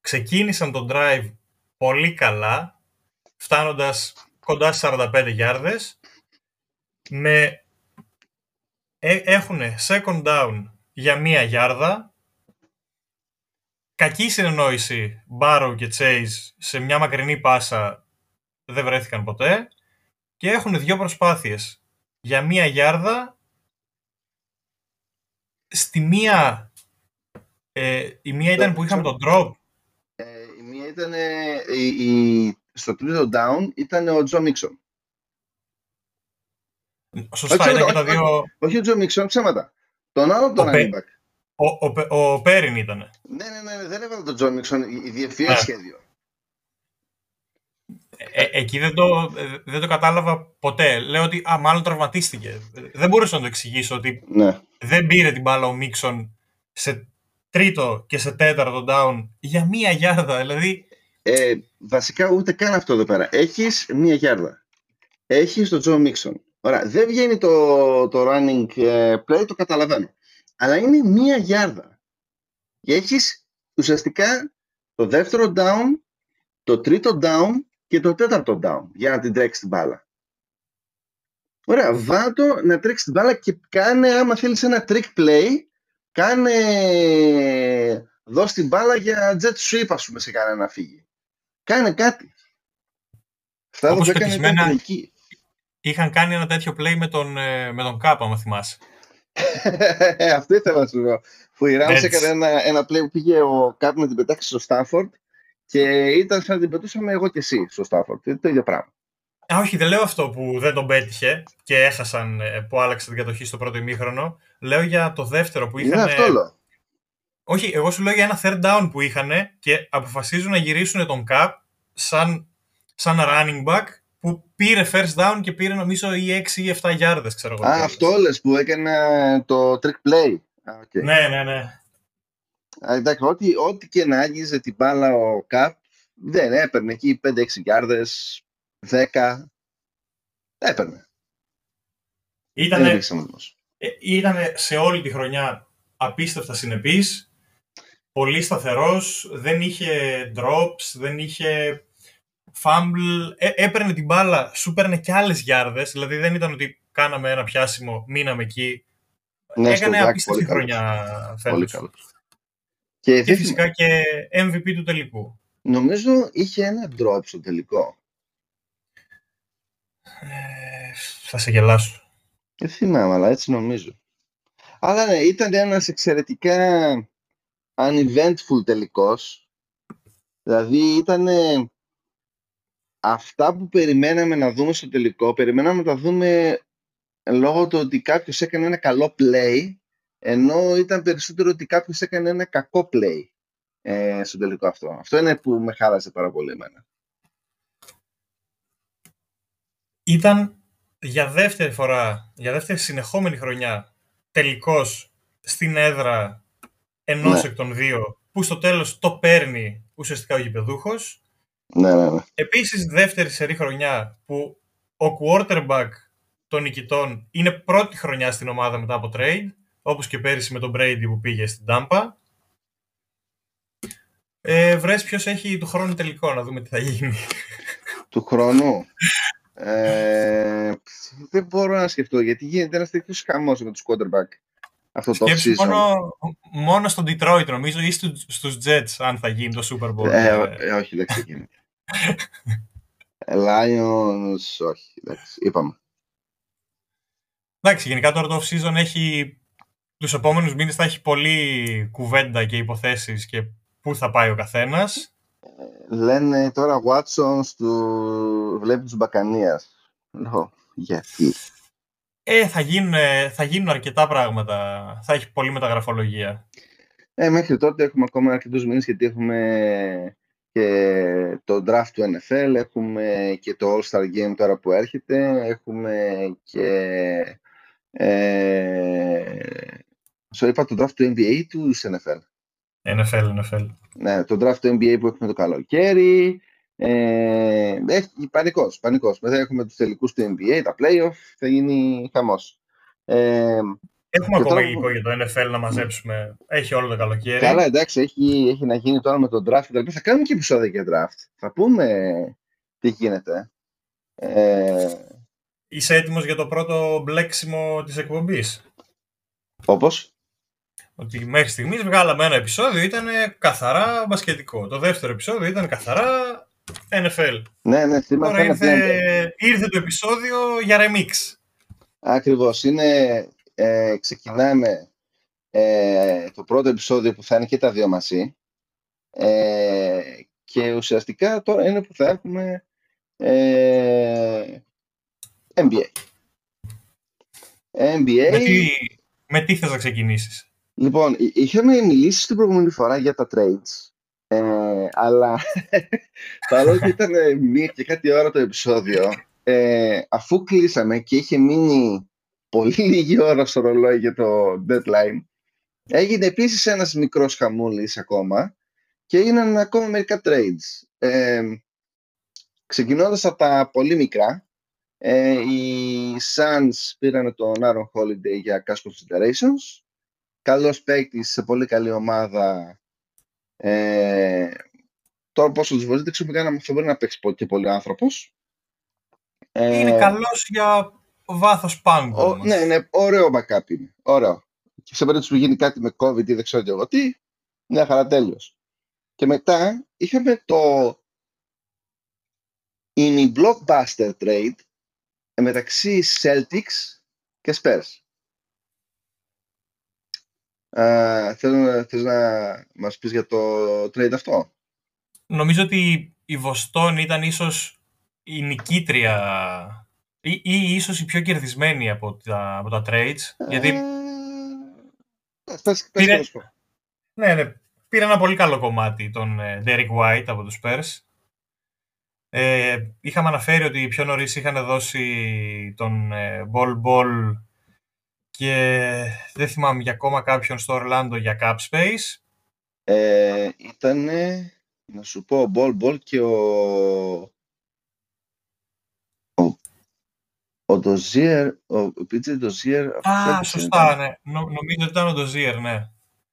Speaker 2: ξεκίνησαν τον drive πολύ καλά, φτάνοντας κοντά στις 45 γιάρδες, με... έχουν second down για μία γιάρδα, κακή συνεννόηση Barrow και Chase σε μια μακρινή πάσα δεν βρέθηκαν ποτέ και έχουν δύο προσπάθειες. Για μία γιάρδα στη μία ε, η μία ήταν που είχαμε τον drop.
Speaker 1: Ε, η μία ήταν η, η, στο τρίτο down ήταν ο Τζο Μίξον.
Speaker 2: σωστά
Speaker 1: Όχι,
Speaker 2: ήταν
Speaker 1: όχι,
Speaker 2: και τα
Speaker 1: όχι.
Speaker 2: δύο
Speaker 1: Όχι ο Τζο Μίξον, ψέματα. Τον άλλο τον
Speaker 2: Ο Πε-
Speaker 1: running back.
Speaker 2: ο, ο, Πε- ο Πέριν ήταν
Speaker 1: Ναι, ναι, ναι, δεν έβαλε τον Τζο Μίξον, η, η διευθεία
Speaker 2: Ναι.
Speaker 1: σχέδιο.
Speaker 2: ε, εκεί δεν το, ε, δεν το κατάλαβα ποτέ λέω ότι α, μάλλον τραυματίστηκε δεν μπορούσα να το εξηγήσω ότι
Speaker 1: Ναι.
Speaker 2: δεν πήρε την μπάλα ο Μίξον σε τρίτο και σε τέταρτο down για μία γιάρδα δηλαδή
Speaker 1: Ε, βασικά ούτε καν αυτό εδώ πέρα. Έχεις μία γιάρδα. Έχεις τον Τζο Μίξον. Ωραία, δεν βγαίνει το, το running ε, play, το καταλαβαίνω. Αλλά είναι μία γιάρδα. Και έχεις ουσιαστικά το δεύτερο down, το τρίτο down και το τέταρτο down για να την τρέξεις την μπάλα. Ωραία, βάτο να τρέξεις την μπάλα και κάνε άμα θέλεις ένα trick play, κάνε δώσ' την μπάλα για jet sweep ας πούμε σε κανένα να φύγει. Κάνε κάτι. Αυτά εδώ
Speaker 2: Όπως
Speaker 1: που έκανε ήταν
Speaker 2: πετυχμένα-
Speaker 1: τελική.
Speaker 2: είχαν κάνει ένα τέτοιο play με τον, ε, με τον Κάπα, αν θυμάσαι.
Speaker 1: Αυτό ήθελα να σου πω. Που η Rams
Speaker 2: Έτσι.
Speaker 1: έκανε ένα, ένα play που πήγε ο Κάπ να την πετάξει στο Στάνφορντ και ήταν σαν να την πετούσαμε εγώ και εσύ στο Στάνφορντ. Είναι το ίδιο πράγμα.
Speaker 2: Α, όχι, δεν λέω αυτό που δεν τον πέτυχε και έχασαν ε, που άλλαξε την κατοχή στο πρώτο ημίχρονο. Λέω για το δεύτερο που είχαν.
Speaker 1: Είναι αυτό λέω.
Speaker 2: Όχι, εγώ σου λέω για ένα third down που είχαν και αποφασίζουν να γυρίσουν τον Cup σαν, σαν running back που πήρε first down και πήρε νομίζω ή 6 ή 7 γιάρδες, ξέρω εγώ.
Speaker 1: Α,
Speaker 2: κιόλας.
Speaker 1: αυτό λες που έκανε το trick play. Α, οκ.
Speaker 2: Ναι, ναι, ναι.
Speaker 1: Α, εντάξει, ό,τι, ό,τι και να άγγιζε την μπάλα ο Kupp, δεν έπαιρνε εκεί 5-6 γιάρδες, 10. Έπαιρνε. Δεν
Speaker 2: Ήτανε,
Speaker 1: υπήρξε όμως.
Speaker 2: Ε, ήταν σε όλη τη χρονιά απίστευτα συνεπής, πολύ σταθερός, δεν είχε drops, δεν είχε fumble, ε, έπαιρνε την μπάλα, σου έπαιρνε και άλλες γιάρδες, δηλαδή δεν ήταν ότι κάναμε ένα πιάσιμο, μείναμε εκεί.
Speaker 1: Ναι,
Speaker 2: Έκανε
Speaker 1: στο
Speaker 2: απίστευτη
Speaker 1: πολύ
Speaker 2: χρονιά
Speaker 1: Πολύ
Speaker 2: φέτος.
Speaker 1: καλός. Και,
Speaker 2: Και
Speaker 1: δεν
Speaker 2: φυσικά και MVP του τελικού.
Speaker 1: Νομίζω είχε ένα drop στο τελικό.
Speaker 2: Ε, θα σε γελάσω.
Speaker 1: Δεν θυμάμαι, αλλά έτσι νομίζω. Αλλά ναι, ήταν ένας εξαιρετικά uneventful τελικός. Δηλαδή ήταν αυτά που περιμέναμε να δούμε στο τελικό, περιμέναμε να τα δούμε λόγω του ότι κάποιος έκανε ένα καλό play, ενώ ήταν περισσότερο ότι κάποιος έκανε ένα κακό play ε, στο τελικό αυτό. Αυτό είναι που με χάλασε πάρα πολύ εμένα.
Speaker 2: Ήταν για δεύτερη φορά, για δεύτερη συνεχόμενη χρονιά, τελικός στην έδρα ενός
Speaker 1: Ναι.
Speaker 2: εκ των δύο, που στο τέλος το παίρνει ουσιαστικά ο γηπεδούχος.
Speaker 1: Ναι, ναι, ναι.
Speaker 2: Επίσης, δεύτερη σερή χρονιά που ο quarterback των νικητών είναι πρώτη χρονιά στην ομάδα μετά από trade, όπως και πέρυσι με τον Brady που πήγε στην Tampa. Ε, βρες ποιος έχει του χρόνου τελικό, να δούμε τι θα γίνει.
Speaker 1: Του χρόνου. Ε, δεν μπορώ να σκεφτώ γιατί γίνεται ένας τέτοιος χαμός με τους quarterback αυτό το
Speaker 2: Σκέψου
Speaker 1: off-season.
Speaker 2: μόνο, μόνο στον Detroit νομίζω ή στου- στους Jets αν θα γίνει το Super Bowl.
Speaker 1: Ε,
Speaker 2: Ε,
Speaker 1: ε, όχι, δεν ξεκινάει. Ε, Lions, όχι, εντάξει, είπαμε.
Speaker 2: Εντάξει, γενικά τώρα το off-season έχει τους επόμενους μήνες θα έχει πολλή κουβέντα και υποθέσεις και πού θα πάει ο καθένας.
Speaker 1: Λένε τώρα Watson του βλέπει τους Μπακανίας. Λέω, γιατί;
Speaker 2: Ε, θα γίνουν, θα γίνουν αρκετά πράγματα. Θα έχει πολλή μεταγραφολογία.
Speaker 1: Ε, μέχρι τότε έχουμε ακόμα αρκετούς μήνες γιατί έχουμε και το draft του NFL, έχουμε και το All-Star Game τώρα που έρχεται, έχουμε και ε, so είπα το draft του NBA ή του NFL.
Speaker 2: NFL, NFL.
Speaker 1: Ναι, το draft του NBA που έχουμε το καλοκαίρι. Ε, έχει, πανικός, πανικός. Μετά έχουμε τους τελικούς του NBA, τα playoff, θα γίνει χαμός. Ε,
Speaker 2: Έχουμε
Speaker 1: Και
Speaker 2: ακόμα
Speaker 1: τώρα-
Speaker 2: υλικό για το NFL να μαζέψουμε. Έχει όλο το καλοκαίρι.
Speaker 1: καλά, εντάξει, έχει, έχει να γίνει τώρα με το draft. και τα λοιπά. Θα κάνουμε και επεισόδια για draft. Θα πούμε τι γίνεται. Ε,
Speaker 2: Είσαι έτοιμος για το πρώτο μπλέξιμο της εκπομπής;
Speaker 1: όπως,
Speaker 2: Ότι μέχρι στιγμής βγάλαμε ένα επεισόδιο, ήταν καθαρά μπασκετικό. Το δεύτερο επεισόδιο ήταν καθαρά NFL.
Speaker 1: ναι, ναι, σήμερα
Speaker 2: Τώρα
Speaker 1: θα είναι blender.
Speaker 2: ήρθε, ήρθε το επεισόδιο για remix.
Speaker 1: Ακριβώς, είναι, ε, ξεκινάμε ε, το πρώτο επεισόδιο που θα είναι και τα δύο μαζί ε, και ουσιαστικά τώρα είναι που θα έχουμε ε, NBA. NBA,
Speaker 2: Με τι, με τι θες να ξεκινήσεις;
Speaker 1: λοιπόν, εί- είχαμε μιλήσει στην προηγούμενη φορά για τα trades ε, αλλά παρότι ήταν ε, μία και κάτι ώρα το επεισόδιο ε, αφού κλείσαμε και είχε μείνει πολύ λίγη ώρα στο ρολόι για το deadline. Έγινε επίσης ένας μικρός χαμούλης ακόμα και έγιναν ακόμα μερικά trades. Ε, ξεκινώντας από τα πολύ μικρά ε, οι Suns πήραν τον Aaron Holiday για cash considerations. Καλός παίκτης σε πολύ καλή ομάδα. Ε, τώρα πόσο τους βοηθείτε, δεν ξέρω καν αν αυτό μπορεί να παίξει πο- και πολύ άνθρωπος. Ε,
Speaker 2: Είναι καλός για βάθος πάγκου.
Speaker 1: ο-
Speaker 2: όμως.
Speaker 1: ναι, ναι, ωραίο backup είναι. Ωραίο. Και σε περίπτωση που γίνει κάτι με COVID ή δεν ξέρω και εγώ τι, μια χαρά τέλειος. Και μετά είχαμε το είναι blockbuster trade μεταξύ Celtics και Spurs. Ε, θέλω, θες να μας πεις για το trade αυτό;
Speaker 2: Νομίζω ότι η Βοστόνη ήταν ίσως η νικήτρια ή, ή ίσως η πιο κερδισμένη από τα, από τα trades. γιατί
Speaker 1: Ε, πες- πες- πες
Speaker 2: Πήρε-
Speaker 1: να σου πω.
Speaker 2: ναι, ναι, πήρε ένα πολύ καλό κομμάτι τον ε, Derek White από τους Spurs. Ε, είχαμε αναφέρει ότι πιο νωρίς είχαν δώσει τον ε, Ball Ball και δεν θυμάμαι για ακόμα κάποιον στο Orlando για Cap Space.
Speaker 1: Ε, ήτανε, να σου πω, ο Bol Bol και ο, ο, ο Ο Dozier, ο PJ Dozier...
Speaker 2: Α, σωστά, ναι. Νο, νομίζω ότι ήταν ο Dozier, ναι.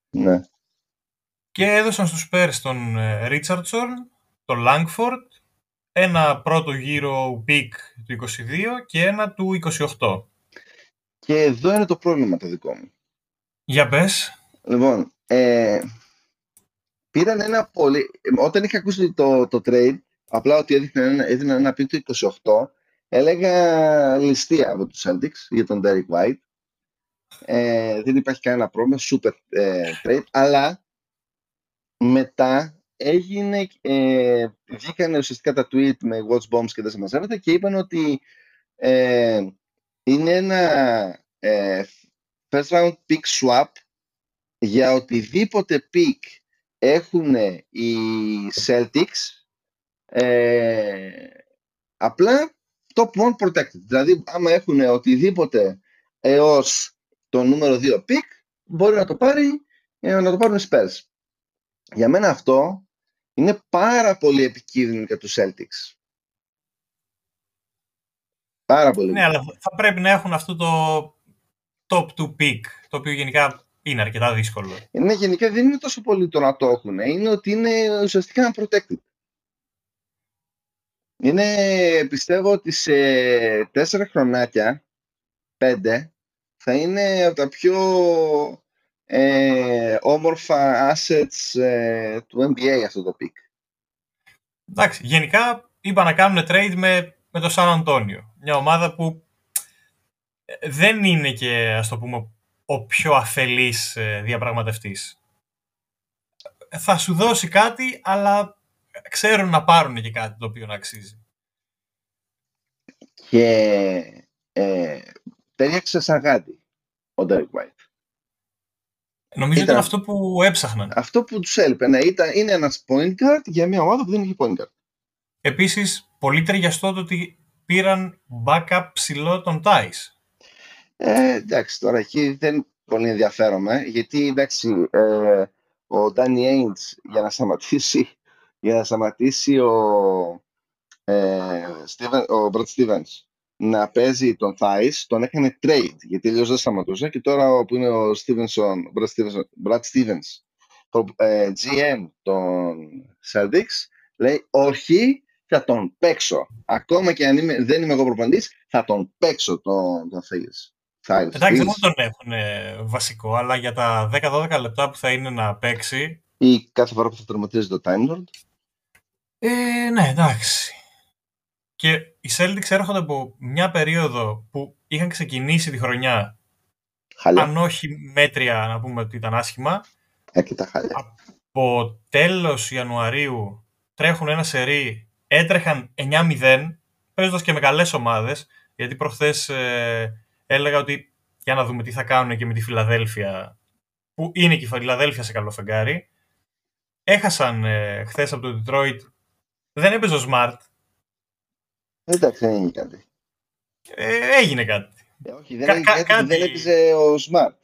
Speaker 1: Ναι.
Speaker 2: Και έδωσαν στους Spurs τον Richardson, τον Langford, ένα πρώτο γύρο pick του 22 και ένα του 28.
Speaker 1: Και εδώ είναι το πρόβλημα το δικό μου.
Speaker 2: Για πες.
Speaker 1: Λοιπόν, ε, πήραν ένα πολύ... Όταν είχα ακούσει το, το trade, απλά ότι έδιναν ένα, έδιναν ένα pick του 28, έλεγα ληστεία από τους Celtics για τον Derrick White. Ε, δεν υπάρχει κανένα πρόβλημα, super ε, trade, αλλά μετά έγινε, ε, βγήκαν ουσιαστικά τα tweet με Woj bombs και δεν σε μαζεύεται και είπαν ότι ε, είναι ένα ε, first round pick swap για οτιδήποτε pick έχουν οι Celtics ε, απλά top one protected. Δηλαδή, άμα έχουν οτιδήποτε έως το νούμερο 2 pick, μπορεί να το πάρει να το πάρουν οι Spurs. Για μένα αυτό είναι πάρα πολύ επικίνδυνο για τους Celtics. Πάρα πολύ.
Speaker 2: Ναι, αλλά θα πρέπει να έχουν αυτό το top 2 pick, το οποίο γενικά είναι αρκετά δύσκολο.
Speaker 1: Ναι, γενικά δεν είναι τόσο πολύ το να το έχουν. Είναι ότι είναι ουσιαστικά unprotected. Είναι, πιστεύω ότι σε τέσσερα χρονάκια, πέντε, θα είναι από τα πιο ε, όμορφα assets ε, του NBA αυτό το pick.
Speaker 2: Εντάξει, γενικά είπα να κάνουν trade με, με το Σαν Αντώνιο. Μια ομάδα που ε, δεν είναι και, ας το πούμε, ο πιο αφελής ε, διαπραγματευτής. Θα σου δώσει κάτι, αλλά ξέρουν να πάρουν και κάτι το οποίο να αξίζει.
Speaker 1: Και ε, τέριαξε σαν κάτι ο Derek White.
Speaker 2: Νομίζω ήταν, ήταν αυτό που έψαχναν.
Speaker 1: Αυτό που τους έλειπε. Ναι, ήταν, είναι ένας point guard για μια ομάδα που δεν έχει point guard.
Speaker 2: Επίσης, πολύ ταιριαστό το ότι πήραν backup ψηλό τον Tice.
Speaker 1: Ε, εντάξει, τώρα εκεί δεν πολύ ενδιαφέρομαι, γιατί εντάξει, ε, ο Danny Ainge για να σταματήσει, για να σταματήσει ο, ε, Steven, ο Brad Stevens να παίζει τον Thais, τον έκανε trade, γιατί αλλιώς δεν σταματούσε. Και τώρα που είναι ο Stevenson, Brad Stevens, Brad Stevens το, ε, GM των Celtics, λέει όχι, θα τον παίξω. Ακόμα και αν είμαι, δεν είμαι εγώ προπαντής, θα τον παίξω τον, τον Thais.
Speaker 2: Εντάξει, δεν τον έχουν ε, βασικό, αλλά για τα 10-12 λεπτά που θα είναι να παίξει...
Speaker 1: Ή κάθε φορά που θα τερματίζει το Time Lord.
Speaker 2: Ε, ναι, εντάξει. Και οι Celtics έρχονται από μια περίοδο που είχαν ξεκινήσει τη χρονιά
Speaker 1: χαλιά.
Speaker 2: αν όχι μέτρια να πούμε ότι ήταν άσχημα.
Speaker 1: Έρχεται χαλιά.
Speaker 2: Από τέλος Ιανουαρίου τρέχουν ένα σερί, έτρεχαν 9-0, παίζοντας και με καλές ομάδες, γιατί προχθές ε, έλεγα ότι για να δούμε τι θα κάνουν και με τη Φιλαδέλφια, που είναι και η Φιλαδέλφια σε καλό φεγγάρι. Έχασαν ε, χθες από το Detroit, δεν έπαιζε ο Smart,
Speaker 1: Εντάξει, δεν έγινε κάτι.
Speaker 2: Ε, έγινε κάτι.
Speaker 1: Ε, όχι, δεν, Κα, έγινε, κάτι... δεν έπαιζε ο Smart.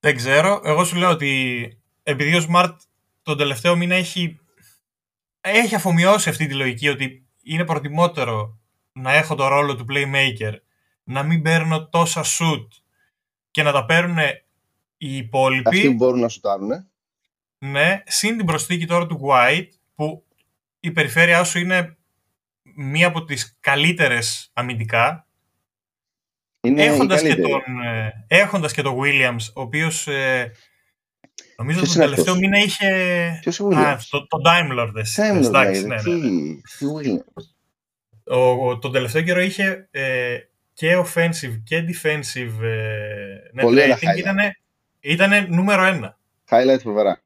Speaker 2: Δεν ξέρω. Εγώ σου λέω ότι επειδή ο Smart τον τελευταίο μήνα έχει, έχει αφομοιώσει αυτή τη λογική ότι είναι προτιμότερο να έχω το ρόλο του playmaker, να μην παίρνω τόσα shoot και να τα παίρνουν οι υπόλοιποι.
Speaker 1: Αυτοί που μπορούν να σουτάρουν.
Speaker 2: Ναι, συν την προσθήκη τώρα του White που η περιφέρειά σου είναι μία από τις καλύτερες αμυντικά. Είναι έχοντας, και τον, ε, έχοντας και τον Williams, ο οποίος ε, νομίζω τον τελευταίο μήνα είχε...
Speaker 1: Ποιος ο Williams? Α,
Speaker 2: το, το Time Lord. Εντάξει, ναι, ναι, ναι. Ο, ο, τον τελευταίο καιρό είχε ε, και offensive και defensive ε, net
Speaker 1: Πολύ
Speaker 2: rating. Ήτανε, ήτανε νούμερο ένα.
Speaker 1: Highlight φοβερά.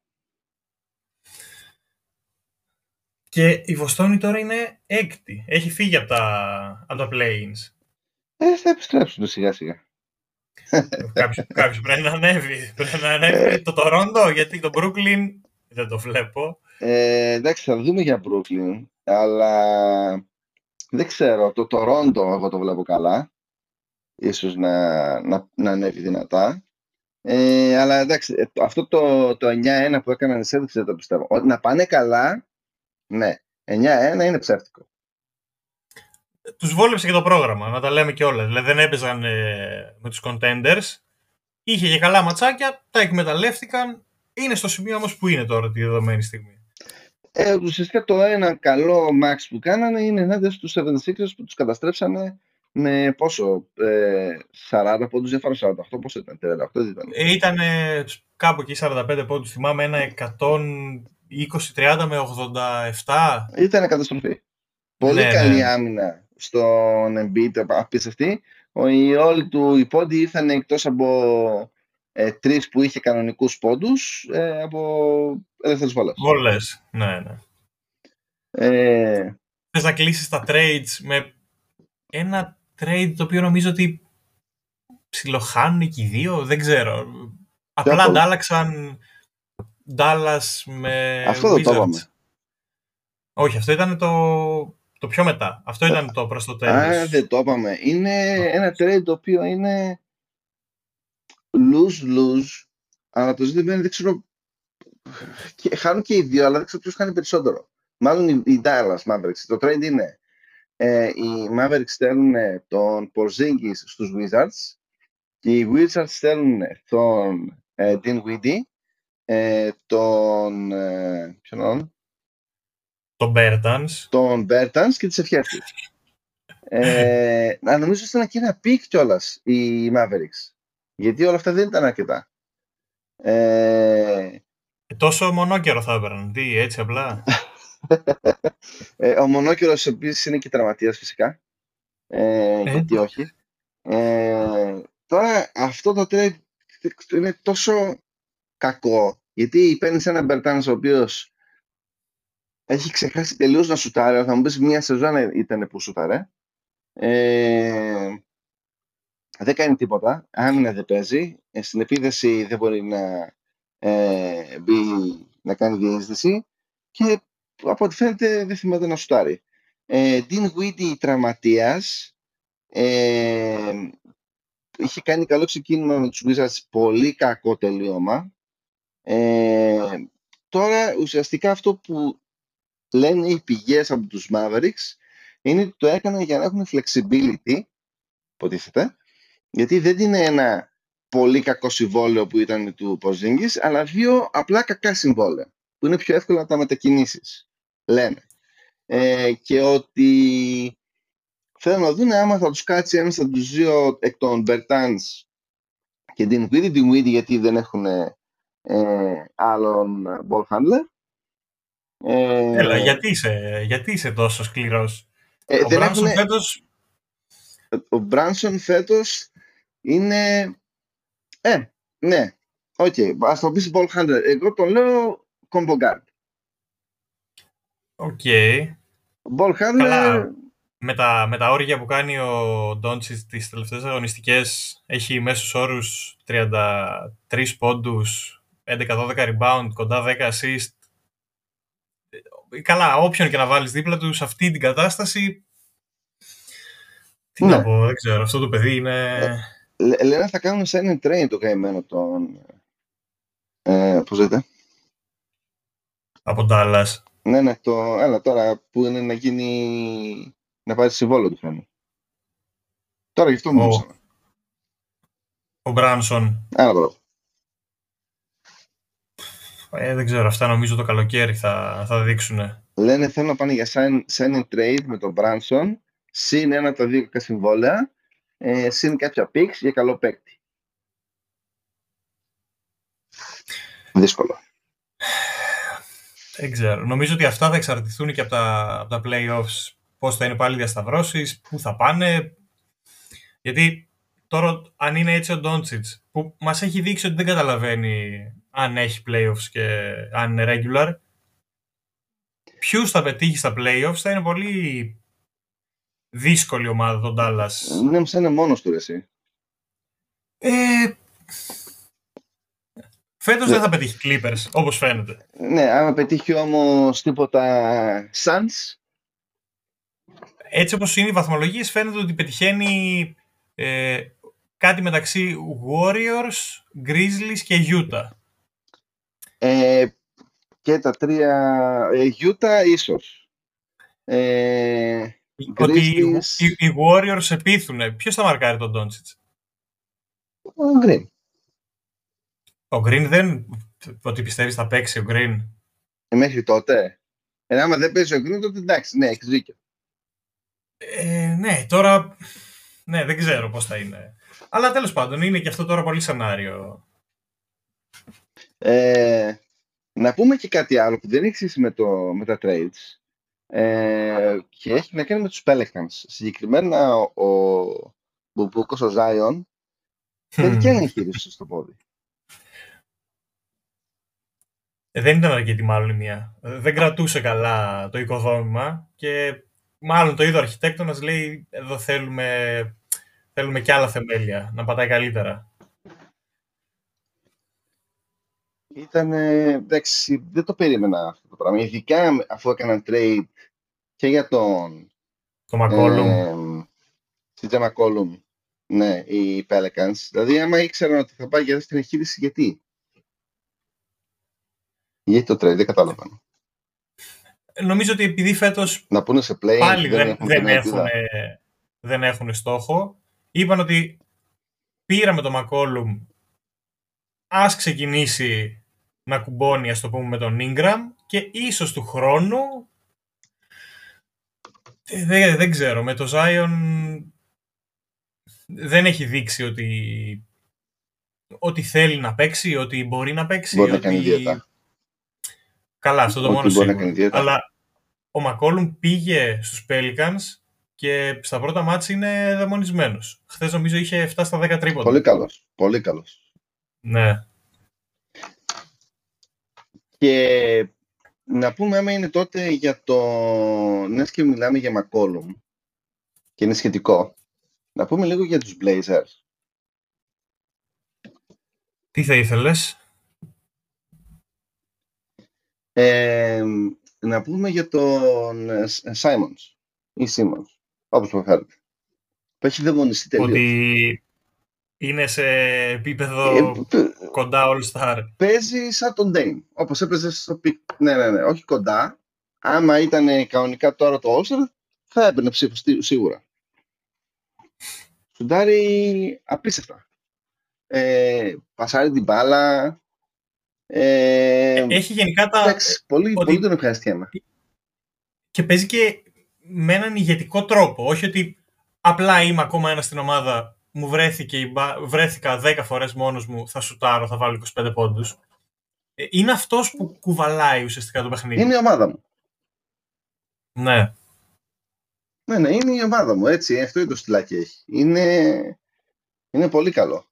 Speaker 2: Και η Βοστόνη τώρα είναι έκτη. Έχει φύγει από τα, από τα planes.
Speaker 1: Ε, θα επιστρέψουν σιγά σιγά.
Speaker 2: κάποιος, κάποιος πρέπει να ανέβει. Πρέπει να ανέβει ε. το Τορόντο, γιατί το Brooklyn δεν το βλέπω.
Speaker 1: Ε, εντάξει, θα δούμε για Brooklyn, αλλά δεν ξέρω. Το Τορόντο εγώ το βλέπω καλά. Ίσως να, να, να ανέβει δυνατά. Ε, αλλά εντάξει, ε, αυτό το, το 9-1 που έκαναν οι Celtics δεν το πιστεύω. Να πάνε καλά ναι. 9-1 είναι ψεύτικο.
Speaker 2: τους βόλεψε και το πρόγραμμα, να τα λέμε και όλα. Δηλαδή δεν έπαιζαν ε, με τους contenders. Είχε και καλά ματσάκια, τα εκμεταλλεύτηκαν. Είναι στο σημείο όμως που είναι τώρα τη δεδομένη στιγμή.
Speaker 1: Ε, ουσιαστικά το ένα καλό max που κάνανε είναι ενάντια στους 76ers που τους καταστρέψανε με πόσο, ε, 40 πόντους, διαφορά 48, πόσο ήταν, 38 ήταν.
Speaker 2: Ε, ήταν κάπου εκεί 45 πόντους, θυμάμαι ένα 120-30 με 87.
Speaker 1: Ήταν καταστροφή. Πολύ ναι, καλή ναι. άμυνα στον Embiid, απίστευτη. Οι όλοι του οι πόντοι ήρθαν εκτός από ε, τρεις που είχε κανονικούς πόντους ε, από ελεύθερες βόλες.
Speaker 2: Βόλες, ναι, ναι.
Speaker 1: Ε...
Speaker 2: Θες να κλείσεις τα trades με ένα trade το οποίο νομίζω ότι ψιλοχάνουν και οι δύο, δεν ξέρω. Απλά αντάλλαξαν Dallas με
Speaker 1: Αυτό δεν το είπαμε.
Speaker 2: Όχι, αυτό ήταν το, το πιο μετά. Αυτό ήταν το προς το τέλος.
Speaker 1: Α, δεν το είπαμε. Είναι ένα trade το οποίο είναι lose-lose, αλλά το ζήτημα είναι δεν ξέρω. Χάνουν και οι δύο, αλλά δεν ξέρω ποιος χάνει περισσότερο. Μάλλον οι Dallas Mavericks. Το trade είναι ε, οι Mavericks στέλνουν τον Porzingis στους Wizards και οι Wizards στέλνουν τον ε, Dinwiddie, ε, τον... Ε, ποιον
Speaker 2: τον Bertans.
Speaker 1: Τον Bertans και τις ευχές τους. ε, νομίζω ότι ήταν και ένα pick κιόλας οι Mavericks. Γιατί όλα αυτά δεν ήταν αρκετά. Ε...
Speaker 2: Τόσο μονόκερο θα έπαιρναν. Τι, έτσι απλά.
Speaker 1: ε, ο μονόκερος επίση είναι και τραυματίας φυσικά. Ε, ε. Γιατί όχι. Ε, τώρα αυτό το trade είναι τόσο κακό. Γιατί παίρνεις έναν Μπερτάν ο οποίος έχει ξεχάσει τελείως να σουτάρει. Θα μου πεις μία σεζόν ήταν που σουτάρε. Ε, δεν κάνει τίποτα. Άμυνα δεν παίζει. Ε, στην επίδεση δεν μπορεί να ε, μπει να κάνει διείσδυση. Και από ό,τι φαίνεται δεν θυμάται να σουτάρει. Ε, Dean Weedy τραυματίας. Ε, είχε κάνει καλό ξεκίνημα με τους Wizards, πολύ κακό τελείωμα. Ε, τώρα ουσιαστικά αυτό που λένε οι πηγές από τους Mavericks είναι ότι το έκαναν για να έχουν flexibility, υποτίθεται, γιατί δεν είναι ένα πολύ κακό συμβόλαιο που ήταν του Porzingis, αλλά δύο απλά κακά συμβόλαια, που είναι πιο εύκολα να τα μετακινήσεις, λένε. Ε, και ότι θέλουν να δουν άμα θα τους κάτσει ένας από τους δύο εκ των Bertans και την Weedy, την Weedy γιατί δεν έχουν ε, άλλον ball handler.
Speaker 2: Ε, Έλα, γιατί είσαι, γιατί είσαι τόσο σκληρός;
Speaker 1: Ε, ο Μπράνσον έχουν... φέτος... Ο Μπράνσον φέτος είναι... Ε, ναι, OK, okay. ας το πεις ball handler. Εγώ το λέω combo guard.
Speaker 2: OK. Okay.
Speaker 1: Ball handler... Καλά.
Speaker 2: Με τα, με τα όργια που κάνει ο Ντόντσις τις τελευταίες αγωνιστικές έχει μέσους όρους 33 πόντους, 11-12 rebound, κοντά 10 assist. Καλά, όποιον και να βάλεις δίπλα τους σε αυτή την κατάσταση τι ναι. να πω, δεν ξέρω, αυτό το παιδί είναι...
Speaker 1: Ε, λένε θα κάνουν σε ένα train το καημένο τον... Ε, πώς λέτε;
Speaker 2: Από Dallas.
Speaker 1: Ναι, ναι, το, έλα τώρα που είναι να γίνει... να πάρει συμβόλαιο του χρόνου. Τώρα γι' αυτό μου
Speaker 2: ο... ο Μπράνσον.
Speaker 1: Άρα τώρα.
Speaker 2: Ε, δεν ξέρω, αυτά νομίζω το καλοκαίρι θα, θα δείξουν.
Speaker 1: Λένε θέλουν να πάνε για sign, sign trade με τον Μπράνσον συν ένα από τα δύο κακά συμβόλαια, ε, συν κάποια πίξ για καλό παίκτη. Δύσκολο.
Speaker 2: Δεν ξέρω. Νομίζω ότι αυτά θα εξαρτηθούν και από τα, από τα playoffs. Πώς θα είναι πάλι οι διασταυρώσεις, πού θα πάνε. Γιατί τώρα αν είναι έτσι ο Ντόντσιτς, που μας έχει δείξει ότι δεν καταλαβαίνει αν έχει playoffs και αν είναι regular, ποιους θα πετύχεις στα playoffs θα είναι πολύ δύσκολη ομάδα τον Dallas.
Speaker 1: Ναι, σαν είναι μόνος του εσύ.
Speaker 2: Ε, φέτος δεν θα πετύχει Clippers, όπως φαίνεται.
Speaker 1: Ναι, άμα πετύχει όμως τίποτα Suns.
Speaker 2: Έτσι όπως είναι οι βαθμολογίες φαίνεται ότι πετυχαίνει ε, κάτι μεταξύ Warriors, Grizzlies και Utah.
Speaker 1: Ε, και τα τρία... Ε, Utah ίσως. Ε,
Speaker 2: Ότι οι, οι Warriors επίθουνε. Ποιος θα μαρκάρει τον Doncic;
Speaker 1: Ο Green.
Speaker 2: Ο Green δεν... Ότι πιστεύεις θα παίξει ο Green;
Speaker 1: Ε, μέχρι τότε. Ε, άμα δεν παίζει ο Green, τότε εντάξει, ναι, έχεις δίκιο.
Speaker 2: Ε, ναι, τώρα... Ναι, δεν ξέρω πώς θα είναι. Αλλά τέλος πάντων, είναι και αυτό τώρα πολύ σενάριο.
Speaker 1: Ε, να πούμε και κάτι άλλο που δεν έχει σχέση με, το, με τα trades ε, και έχει να κάνει με τους Pelicans. Συγκεκριμένα ο Μπουμπούκος, ο Zion, δεν και εγχείρηση στο πόδι.
Speaker 2: Ε, δεν ήταν αρκετή μάλλον η μία. Δεν κρατούσε καλά το οικοδόμημα και μάλλον το είδο αρχιτέκτονας λέει εδώ θέλουμε, θέλουμε και άλλα θεμέλια, να πατάει καλύτερα.
Speaker 1: Ήταν, εντάξει, δεν το περίμενα αυτό το πράγμα. Ειδικά αφού έκαναν trade και για τον...
Speaker 2: Το Μακόλουμ. Ε,
Speaker 1: Στην Μακόλουμ. Ναι, οι Pelicans. Δηλαδή, άμα ήξεραν ότι θα πάει για δεύτερη εγχείρηση, γιατί; Γιατί το trade, δεν κατάλαβα.
Speaker 2: Νομίζω ότι επειδή φέτος.
Speaker 1: Να πούνε σε play,
Speaker 2: πάλι δεν, δεν, έχουν, δεν έχουν στόχο. Είπαν ότι πήραμε το Μακόλουμ. Ας ξεκινήσει να κουμπώνει, ας το πούμε, με τον Ingram και ίσως του χρόνου ε, δεν, δεν ξέρω, με το Zion δεν έχει δείξει ότι ότι θέλει να παίξει, ότι μπορεί να παίξει.
Speaker 1: Μπορεί
Speaker 2: ότι...
Speaker 1: να κάνει διέτα.
Speaker 2: Καλά, αυτό το μόνο σίγουρο. Αλλά ο Μακόλουμ πήγε στους Pelicans και στα πρώτα μάτια είναι δαιμονισμένος. Χθες νομίζω είχε 7 στα 10 τρίποτα.
Speaker 1: Πολύ καλός. Πολύ καλός.
Speaker 2: Ναι.
Speaker 1: Και να πούμε άμα είναι τότε για το... Ναι και μιλάμε για Μακόλουμ και είναι σχετικό. Να πούμε λίγο για τους Blazers.
Speaker 2: Τι θα ήθελες;
Speaker 1: Ε, να πούμε για τον Simons ή Simmons, όπως προφέρετε. Που έχει δαιμονιστεί τελείως.
Speaker 2: Ότι είναι σε επίπεδο ε, κοντά All-Star.
Speaker 1: Παίζει σαν τον Dame, όπως έπαιζε στο peak. Ναι, ναι, ναι, όχι κοντά. Άμα ήταν κανονικά τώρα το All-Star, θα έπαιρνε ψήφο σίγουρα. Σουντάρει απίστευτα. Ε, πασάρει την μπάλα.
Speaker 2: Ε, έχει γενικά τα...
Speaker 1: Εντάξει, πολύ, ότι... πολύ τον ευχαριστιέμαι.
Speaker 2: Και παίζει και με έναν ηγετικό τρόπο. Όχι ότι απλά είμαι ακόμα ένας στην ομάδα μου βρέθηκε, βρέθηκα 10 φορές μόνος μου, θα σουτάρω, θα βάλω 25 πόντους. Ε, είναι αυτός που κουβαλάει ουσιαστικά το παιχνίδι.
Speaker 1: Είναι η ομάδα μου.
Speaker 2: Ναι.
Speaker 1: Ναι, ναι, είναι η ομάδα μου, έτσι, αυτό είναι το στυλάκι έχει. Είναι, είναι πολύ καλό.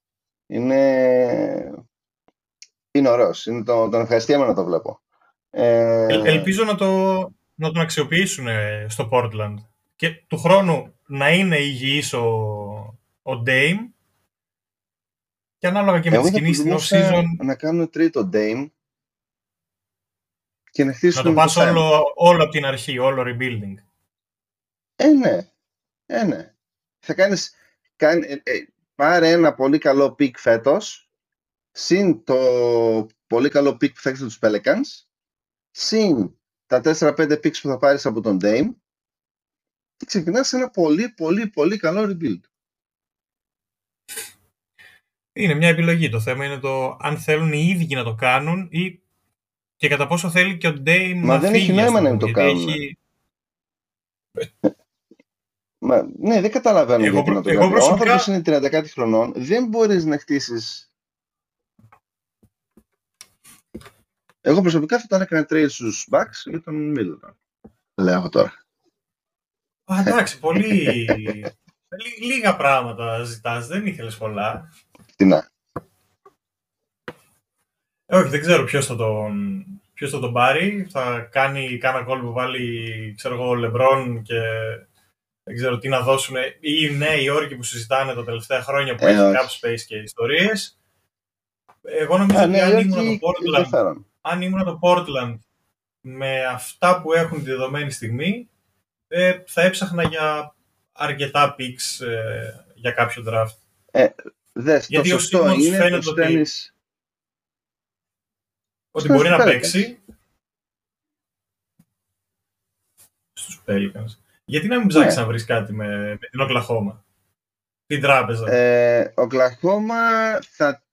Speaker 1: Είναι, είναι ωραίος, είναι το, τον ευχαριστήμα να το βλέπω.
Speaker 2: Ε... ελπίζω να, το, να τον αξιοποιήσουν στο Portland και του χρόνου να είναι υγιής ο, ο Dame και ανάλογα και με τις κινήσεις στην off-season
Speaker 1: να κάνουν τρίτο Dame και να χτίσουν
Speaker 2: να το πας όλο, όλο από την αρχή, όλο rebuilding.
Speaker 1: Ε, ναι. Ε, ναι. Θα κάνεις, κάνε, ε, ε, πάρε ένα πολύ καλό pick φέτος, συν το πολύ καλό pick που θα έχεις τους Pelicans, συν τα 4-5 picks που θα πάρεις από τον Dame και ξεκινάς ένα πολύ πολύ πολύ καλό rebuild.
Speaker 2: Είναι μια επιλογή. Το θέμα είναι το αν θέλουν οι ίδιοι να το κάνουν ή και κατά πόσο θέλει και ο Ντέιμ
Speaker 1: να δεν έχει νόημα να το κάνουν. Έχει... Μα, ναι, δεν καταλαβαίνω εγώ, γιατί να το κάνω. Προσωπικά... Ο άνθρωπος είναι 30 χρονών, δεν μπορείς να χτίσεις... Εγώ προσωπικά θα τον έκανα trade στους Bucks για τον Middleton. Λέω τώρα.
Speaker 2: Α, εντάξει, πολύ... Λίγα πράγματα ζητάς, δεν ήθελες πολλά.
Speaker 1: Τι να.
Speaker 2: Ε, όχι, δεν ξέρω ποιος θα τον, ποιος θα τον πάρει. Θα κάνει κάνα κόλ που βάλει, ξέρω εγώ, ο Λεμπρόν και δεν ξέρω τι να δώσουν. Ή νέοι όρκοι που συζητάνε τα τελευταία χρόνια που ε, έχει cap space και ιστορίες. Εγώ νομίζω ότι ναι, αν ήμουν το Portland, αν ήμουν το Portland με αυτά που έχουν τη δεδομένη στιγμή, ε, θα έψαχνα για αρκετά picks ε, για κάποιο draft.
Speaker 1: Ε, δες, Γιατί το σωστό είναι φαίνεται ότι,
Speaker 2: ότι μπορεί να παίξει στους Pelicans. Γιατί να μην ψάξεις ναι. να βρεις κάτι με, με την Οκλαχώμα, την τράπεζα.
Speaker 1: Ε, Οκλαχώμα θα,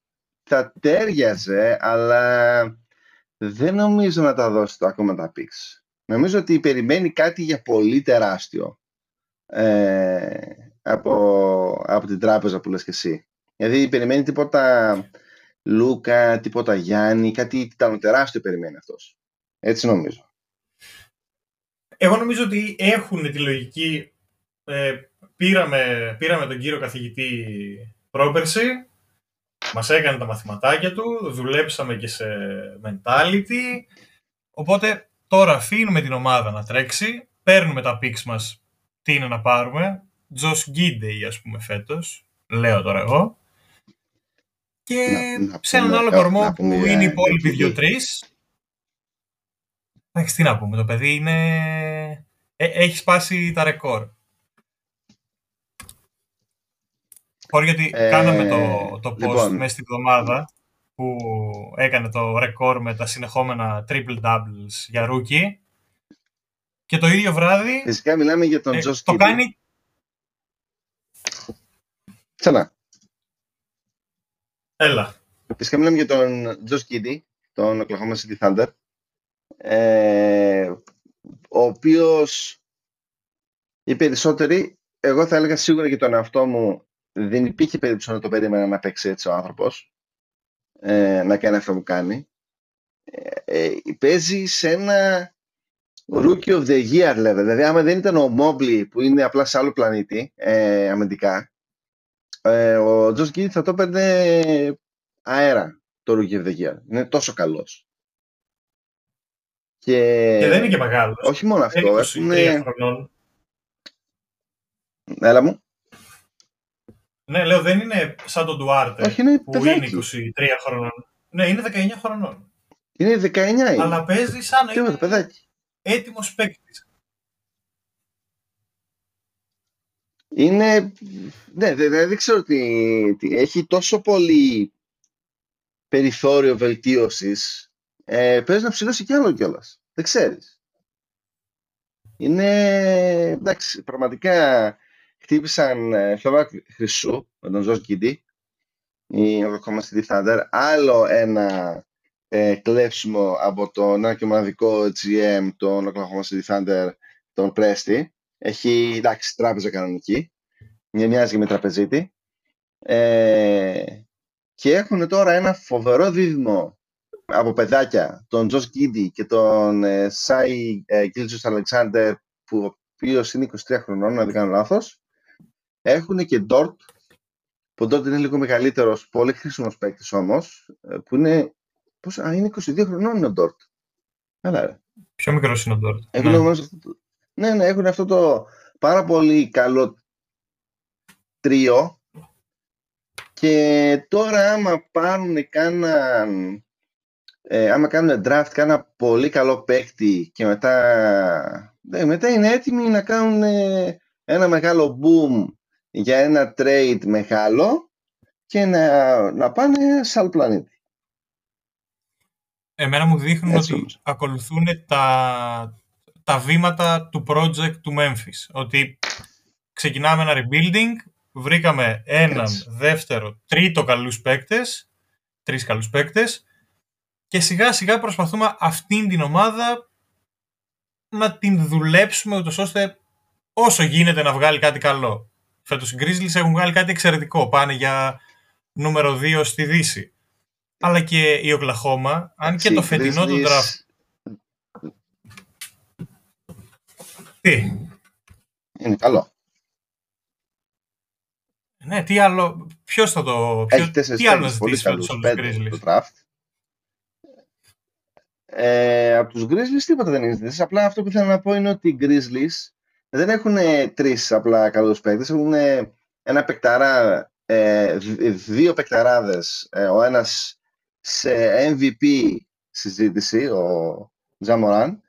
Speaker 1: θα τέριαζε, αλλά δεν νομίζω να τα δώσει το ακόμα τα πίξ. Νομίζω ότι περιμένει κάτι για πολύ τεράστιο ε, από, από την τράπεζα που λες και εσύ. Δηλαδή περιμένει τίποτα Λούκα, τίποτα Γιάννη, κάτι τεράστιο περιμένει αυτός. Έτσι νομίζω.
Speaker 2: Εγώ νομίζω ότι έχουν τη λογική. Ε, πήραμε, πήραμε τον κύριο καθηγητή πρόπερση, μας έκανε τα μαθηματάκια του, δουλέψαμε και σε mentality, οπότε τώρα αφήνουμε την ομάδα να τρέξει, παίρνουμε τα picks μας, τι είναι να πάρουμε, Josh Gidey ας πούμε φέτος, λέω τώρα εγώ, και σε έναν άλλο κορμό που είναι οι υπόλοιποι δύο-τρεις, Εντάξει, τι να πούμε, το παιδί είναι... Ε, έχει σπάσει τα ρεκόρ. Μπορεί γιατί ε, κάναμε το, το post λοιπόν. μέσα στην εβδομάδα που έκανε το ρεκόρ με τα συνεχόμενα triple doubles για rookie και το ίδιο βράδυ
Speaker 1: Φυσικά μιλάμε για τον ε,
Speaker 2: Το κάνει...
Speaker 1: Ξανά.
Speaker 2: Έλα.
Speaker 1: Φυσικά μιλάμε για τον Josh Kiddy, τον Oklahoma City Thunder, ε, ο οποίος οι περισσότεροι, εγώ θα έλεγα σίγουρα για τον εαυτό μου, δεν υπήρχε περίπτωση να το περίμενα να παίξει έτσι ο άνθρωπος, ε, να κάνει αυτό που κάνει. Ε, ε, παίζει σε ένα Rookie of the Year level. Δηλαδή, άμα δεν ήταν ο Mobley που είναι απλά σε άλλο πλανήτη ε, αμυντικά, ε, ο Josh Giddey θα το έπαιρνε αέρα το Rookie of the Year. Είναι τόσο καλός.
Speaker 2: Και... και δεν είναι και μεγάλος.
Speaker 1: Όχι μόνο αυτό.
Speaker 2: Είναι 23 έχουν... χρονών.
Speaker 1: Έλα μου.
Speaker 2: Ναι, λέω δεν είναι σαν τον Ντουάρτε
Speaker 1: Όχι, είναι
Speaker 2: που είναι 23 χρονών. Ναι, είναι 19 χρονών.
Speaker 1: Είναι 19 είναι.
Speaker 2: Αλλά παίζει σαν
Speaker 1: να είναι παιδάκι;
Speaker 2: έτοιμος παίκτης.
Speaker 1: Είναι, ναι, δεν, δεν ξέρω τι, τι, έχει τόσο πολύ περιθώριο βελτίωσης ε, παίζει να ψηλώσει κι άλλο κιόλας. Δεν ξέρεις. Είναι, εντάξει, πραγματικά χτύπησαν ε, χλώμα χρυσού με τον Ζος Γκίντι, η Oklahoma City Thunder. Άλλο ένα ε, κλέψιμο από τον ένα και μοναδικό GM, τον Oklahoma City Thunder, τον Πρέστη. Έχει, εντάξει, τράπεζα κανονική. Μια μοιάζει με τραπεζίτη. Ε, και έχουν τώρα ένα φοβερό δίδυμο από παιδάκια, τον Τζος Γκίντι και τον ε, Σάι ε, Αλεξάνδερ, που ο οποίος είναι 23 χρονών, αν δεν κάνω λάθος, έχουν και Ντόρτ, που ο Ντόρτ είναι λίγο μεγαλύτερος, πολύ χρήσιμος παίκτης όμως, ε, που είναι. Πώς, α, είναι 22 χρονών είναι ο Ντόρτ. Καλά,
Speaker 2: Πιο μικρός είναι ο Ντόρτ.
Speaker 1: ναι. Ναι, ναι, έχουν αυτό το πάρα πολύ καλό τρίο και τώρα άμα πάρουν κάναν ε, άμα κάνουν draft κάνα πολύ καλό παίκτη και μετά, ναι, μετά είναι έτοιμοι να κάνουν ένα μεγάλο boom για ένα trade μεγάλο και να, να πάνε σε άλλο πλανήτη.
Speaker 2: Εμένα μου δείχνουν ότι ακολουθούν τα, τα βήματα του project του Memphis. Ότι ξεκινάμε ένα rebuilding, βρήκαμε έναν, δεύτερο, τρίτο καλούς παίκτες, τρεις καλούς παίκτες και σιγά σιγά προσπαθούμε αυτήν την ομάδα να την δουλέψουμε ούτως ώστε όσο γίνεται να βγάλει κάτι καλό. Φέτος οι Grizzlies έχουν βγάλει κάτι εξαιρετικό. Πάνε για νούμερο 2 στη Δύση. Αλλά και η Οκλαχώμα, αν και το φετινό του draft... Τι;
Speaker 1: Είναι καλό.
Speaker 2: Ναι, τι άλλο... Ποιος θα το... Ποιο, τι άλλο να ζητήσεις φέτος από τους Grizzlies;
Speaker 1: Ε, από τους Grizzlies τίποτα δεν είναι ζητήσεις. Απλά αυτό που θέλω να πω είναι ότι οι Grizzlies δεν έχουν τρεις απλά καλούς παίκτες. Έχουν ένα παικταρά, ε, δύο παικταράδες. Ε, ο ένας σε MVP συζήτηση, ο Τζαμοράν,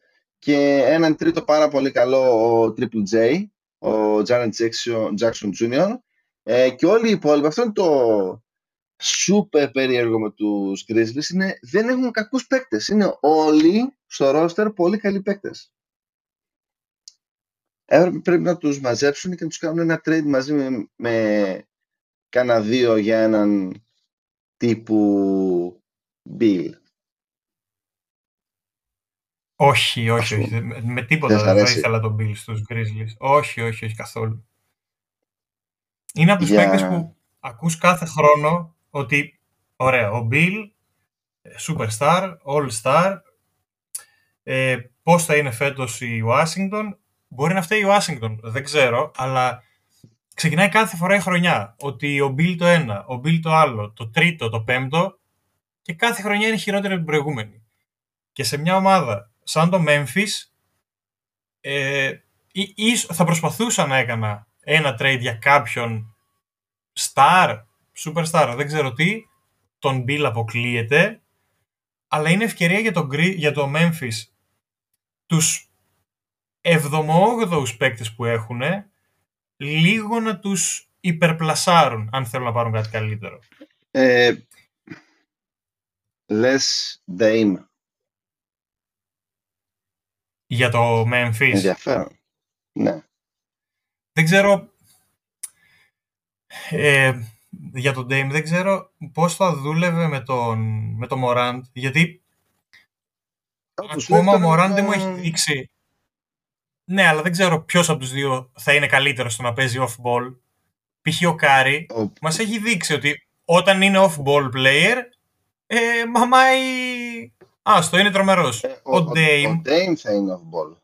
Speaker 1: και έναν τρίτο πάρα πολύ καλό, ο Triple J, ο Janet Jackson Jr. Ε, και όλοι οι υπόλοιποι, αυτό είναι το, σούπερ περίεργο με τους Grizzlies είναι δεν έχουν κακούς παίκτες. Είναι όλοι στο ρόστερ πολύ καλοί παίκτες. έπρεπε πρέπει να τους μαζέψουν και να τους κάνουν ένα trade μαζί με, με κάνα δύο για έναν τύπου Bill.
Speaker 2: Όχι,
Speaker 1: Ας
Speaker 2: όχι,
Speaker 1: πούμε.
Speaker 2: όχι. Με- Με
Speaker 1: Δεν
Speaker 2: τίποτα
Speaker 1: σ'
Speaker 2: δεν θα
Speaker 1: αρέσει;
Speaker 2: ήθελα τον Bill στους Grizzlies. Όχι, όχι, όχι καθόλου. Είναι από τους
Speaker 1: Για-
Speaker 2: παίκτες που ακούς κάθε χρόνο ότι ωραία, ο Bill, ε, superstar, all star, ε, πώς θα είναι φέτος η Washington. Μπορεί να φταίει η Washington, δεν ξέρω, αλλά ξεκινάει κάθε φορά η χρονιά. Ότι ο Bill το ένα, ο Bill το άλλο, το τρίτο, το πέμπτο και κάθε χρονιά είναι χειρότερη από την προηγούμενη. Και σε μια ομάδα σαν το Memphis ε, ή- ίσ- θα προσπαθούσα να έκανα ένα trade για κάποιον star, superstar, δεν ξέρω τι, τον Bill αποκλείεται, αλλά είναι ευκαιρία για το, Gri- για το Memphis τους 78ους παίκτες που έχουν λίγο να τους υπερπλασάρουν αν θέλουν να πάρουν κάτι καλύτερο.
Speaker 1: Ε, λες Dame.
Speaker 2: Για το Memphis.
Speaker 1: Ενδιαφέρον. Ναι.
Speaker 2: Δεν ξέρω ε, για τον Dame, δεν ξέρω πώς θα δούλευε με τον, με τον Morant, γιατί
Speaker 1: Όπως
Speaker 2: ακόμα ο
Speaker 1: λέει, τώρα
Speaker 2: Morant δεν μου
Speaker 1: είναι-
Speaker 2: έχει δείξει ναι, αλλά δεν ξέρω ποιος από τους δύο θα είναι καλύτερος στο να παίζει off-ball. Π.χ. ο Κάρι
Speaker 1: Ο-
Speaker 2: μας έχει δείξει ότι όταν είναι off-ball player, ε, μαμάει... Άστο, είναι τρομερός.
Speaker 1: ε,
Speaker 2: ο Dame,
Speaker 1: Ο Dame θα είναι off-ball.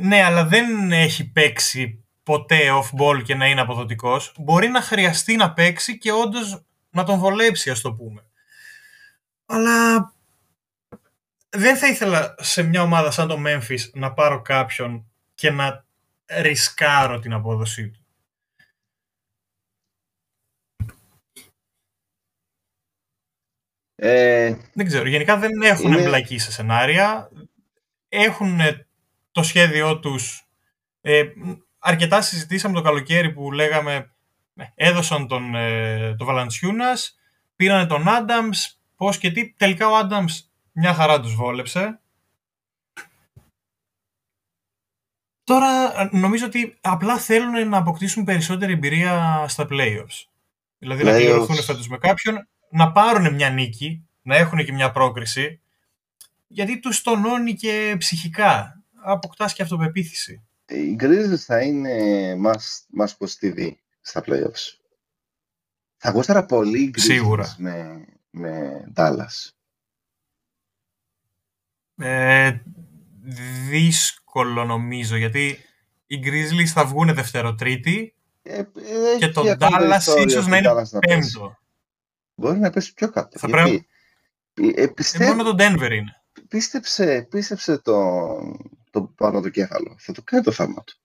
Speaker 2: ναι, αλλά δεν έχει παίξει ποτέ off-ball και να είναι αποδοτικός. Μπορεί να χρειαστεί να παίξει και όντως να τον βολέψει, ας το πούμε. Αλλά δεν θα ήθελα σε μια ομάδα σαν το Memphis να πάρω κάποιον και να ρισκάρω την απόδοσή του.
Speaker 1: Ε,
Speaker 2: Δεν ξέρω. Γενικά δεν έχουν
Speaker 1: Είναι-
Speaker 2: εμπλακεί σε σενάρια. Έχουν ε, το σχέδιό τους. Ε, αρκετά συζητήσαμε το καλοκαίρι που λέγαμε ε, έδωσαν τον, ε, το Βαλαντσιούνας, πήρανε τον Άνταμς, πώς και τι. Τελικά ο Άνταμς μια χαρά τους βόλεψε. Τώρα ε, νομίζω ότι απλά θέλουν να αποκτήσουν περισσότερη εμπειρία στα playoffs. Δηλαδή να
Speaker 1: Playoffs.
Speaker 2: πληρωθούν φέτος με κάποιον, να πάρουν μια νίκη, να έχουν και μια πρόκριση, γιατί τους τονώνει και ψυχικά. Αποκτάς και αυτοπεποίθηση.
Speaker 1: οι Grizzlies θα είναι must, must watch TV στα playoffs. Θα γούσταρα πολύ οι Grizzlies
Speaker 2: Σίγουρα.
Speaker 1: με, με Dallas.
Speaker 2: Ε, δύσκολο νομίζω, γιατί οι Grizzlies θα βγουν Δευτero-Τρίτη
Speaker 1: Ε, ε,
Speaker 2: και
Speaker 1: έχει
Speaker 2: το
Speaker 1: ακόμα
Speaker 2: Dallas
Speaker 1: περιθώριο
Speaker 2: ίσως
Speaker 1: στο
Speaker 2: να είναι
Speaker 1: Dallas να πέσει.
Speaker 2: πέμπτο.
Speaker 1: Μπορεί να πέσει πιο κάτω.
Speaker 2: Θα
Speaker 1: γιατί, ε,
Speaker 2: Ε,
Speaker 1: πιστεύ-
Speaker 2: μόνο το Denver είναι.
Speaker 1: πίστεψε, πίστεψε το, το πάνω το κέφαλο. Θα το κάνει το θαύμα του.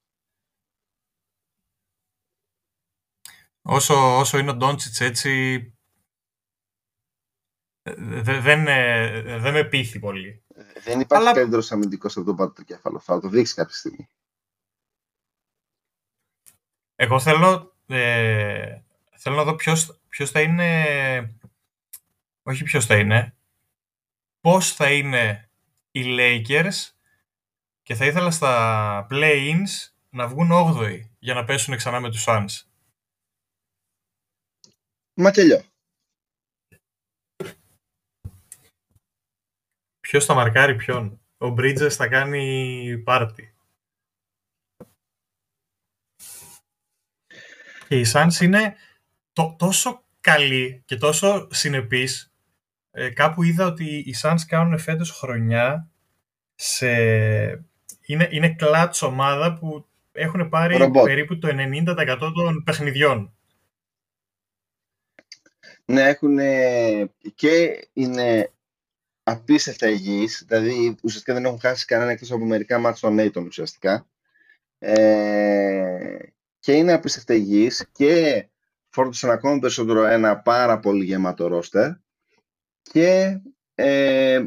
Speaker 2: Όσο, όσο είναι ο Ντόντσιτς έτσι, ε, δε- δεν, ε, δεν με πείθει πολύ.
Speaker 1: Δεν υπάρχει
Speaker 2: Αλλά-
Speaker 1: καλύτερο αμυντικός από τον πάνω το κέφαλο. Θα το δείξεις κάποια στιγμή.
Speaker 2: Εγώ θέλω, ε, θέλω να δω ποιος, ποιος θα είναι, όχι ποιος θα είναι, πώς θα είναι οι Lakers και θα ήθελα στα play-ins να βγουν 8η για να πέσουν ξανά με τους Suns.
Speaker 1: Μακελιό.
Speaker 2: Ποιος θα μαρκάρει ποιον; Ο Bridges θα κάνει πάρτι. Και οι Suns είναι το, τόσο καλοί και τόσο συνεπείς. Ε, κάπου είδα ότι οι Suns κάνουν φέτος χρονιά σε... Είναι, είναι κλάτς ομάδα που έχουν πάρει
Speaker 1: Ρομπότ.
Speaker 2: περίπου το 90% των παιχνιδιών.
Speaker 1: Ναι, έχουν και είναι απίστευτα υγιείς, δηλαδή ουσιαστικά δεν έχουν χάσει κανένα εκτός από μερικά μάτια των Νέιτον ουσιαστικά. Ε, και είναι απίστευτα υγιείς και φόρτωσαν ακόμα περισσότερο ένα πάρα πολύ γεμάτο ρόστερ και ε,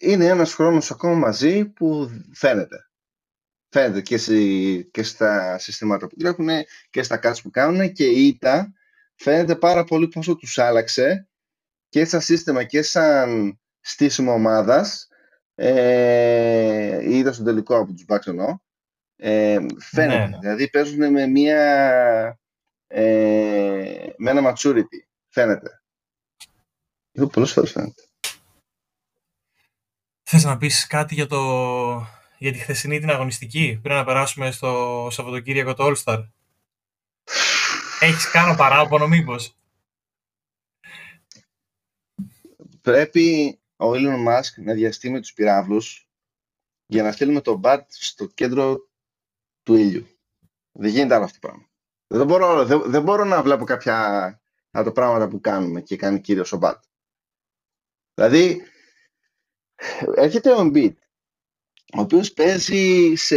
Speaker 1: είναι ένας χρόνος ακόμα μαζί που φαίνεται. Φαίνεται και, στη- και στα συστήματα που τρέχουν και στα cuts που κάνουν και η ήττα φαίνεται πάρα πολύ πόσο τους άλλαξε και σαν σύστημα και σαν στήσιμο ομάδας ε, είδα στον τελικό από τους Bucks εννοώ Ε, φαίνεται.
Speaker 2: Ναι, ναι.
Speaker 1: Δηλαδή παίζουν με μια ε, με ένα maturity. Φαίνεται. Εδώ πολλές φορές φαίνεται.
Speaker 2: Θες να πεις κάτι για, το... για τη χθεσινή την αγωνιστική πριν να περάσουμε στο Σαββατοκύριακο το All-Star; Έχεις κάνω παράπονο μήπως;
Speaker 1: Πρέπει ο Elon Musk να διαστεί με τους πυράβλους για να στείλουμε το BAT στο κέντρο του ήλιου. Δεν γίνεται άλλο αυτό το πράγμα. Δεν μπορώ, δεν, δεν μπορώ να βλέπω κάποια από τα πράγματα που κάνουμε και κάνει κύριος ο BAT. Δηλαδή, έρχεται ο Embiid, ο οποίος παίζει σε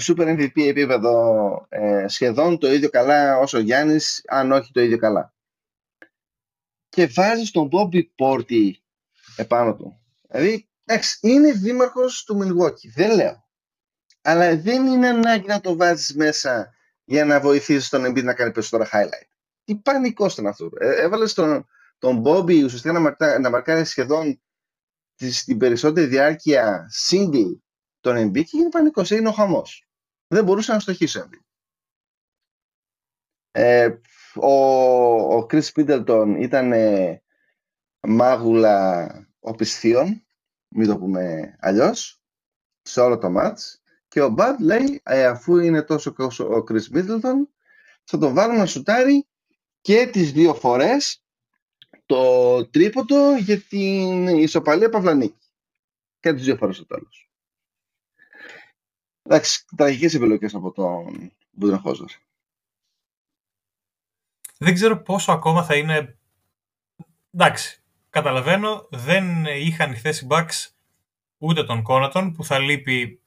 Speaker 1: Super MVP επίπεδο ε, σχεδόν το ίδιο καλά όσο ο Γιάννης, αν όχι το ίδιο καλά. Και βάζει τον Bobby Porty επάνω του. Δηλαδή, εντάξει, είναι δήμαρχος του Milwaukee, δεν λέω. Αλλά δεν είναι ανάγκη να το βάζεις μέσα για να βοηθήσεις τον Embiid να κάνει περισσότερα highlight. Τι πανικό ήταν αυτό. Ε, έβαλες τον, τον Bobby ουσιαστικά να, μαρκά, να μαρκάρει σχεδόν στην περισσότερη διάρκεια single τον Embiid και γίνει πανικός, είναι ο χαμός. Δεν μπορούσε να στοχίσει ο Embiid. Ε, ο, ο Chris Middleton ήταν ε, μάγουλα οπισθίων, μην το πούμε αλλιώς, σε όλο το μάτς. Και ο Bud λέει, ε, αφού είναι τόσο καλός ο Chris Middleton, θα τον βάλω να σουτάρει και τις δύο φορές το τρίποντο για την ισοπαλία Παυλανίκη. Και τις δύο φορές στο τέλος. Εντάξει, τραγικές επιλογές από τον Μπουδενχόζερ.
Speaker 2: Δεν ξέρω πόσο ακόμα θα είναι... Εντάξει, καταλαβαίνω, δεν είχαν η θέση Bucks ούτε τον Κόνατον που θα λείπει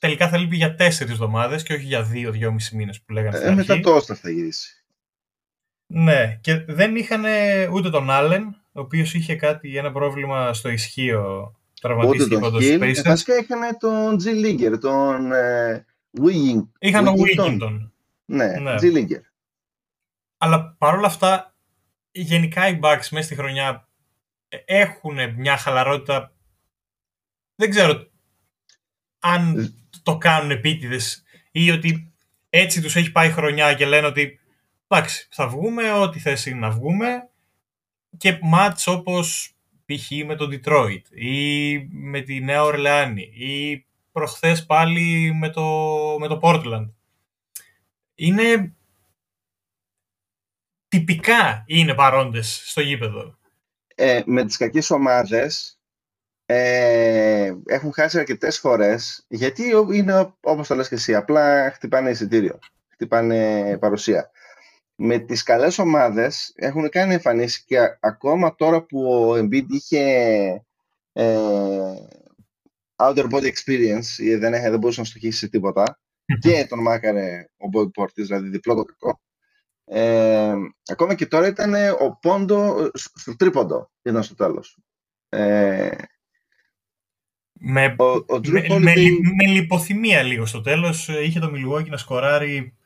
Speaker 2: τελικά θα λείπει για τέσσερις εβδομάδες και όχι για δύο-δυόμισι μήνες που λέγανε στην
Speaker 1: ε, Μετά το Όστα θα γυρίσει.
Speaker 2: Ναι, και δεν είχαν ούτε τον Άλεν, ο οποίος είχε κάτι, ένα πρόβλημα στο ισχύο. Τραυματίστηκε από το Spaces.
Speaker 1: Βασικά είχαν τον G. Ligger, τον ε, Wigging.
Speaker 2: Είχαν τον Wigington.
Speaker 1: Ναι, ναι, G. Ligger.
Speaker 2: Αλλά παρόλα αυτά, γενικά οι Bucks μέσα στη χρονιά έχουν μια χαλαρότητα. Δεν ξέρω αν το κάνουν επίτηδες ή ότι έτσι τους έχει πάει χρονιά και λένε ότι εντάξει, θα βγούμε, ό,τι θες είναι να βγούμε και μάτς όπως π.χ. με τον Detroit ή με τη Νέα Ορλεάνη ή προχθές πάλι με το, με το Portland. Είναι τυπικά είναι παρόντες στο γήπεδο.
Speaker 1: Ε, με τις κακές ομάδες ε, έχουν χάσει αρκετές φορές, γιατί είναι όπως το λες και εσύ, απλά χτυπάνε εισιτήριο, χτυπάνε παρουσία. Με τις καλές ομάδες έχουν κάνει εμφανίσεις και ακόμα τώρα που ο Embiid είχε ε, outer body experience, δεν, δεν μπορούσε να στοχίσει σε τίποτα, και τον μάκαρε ο Bobby Portis, δηλαδή διπλό το κακό. Ε, ακόμα και τώρα ήταν ο πόντο στο τρίποντο, ήταν στο τέλος. Ε,
Speaker 2: με, ο, ο με, Holiday... με, με, λιποθυμία λίγο στο τέλος. Ε, είχε το Milwaukee να σκοράρει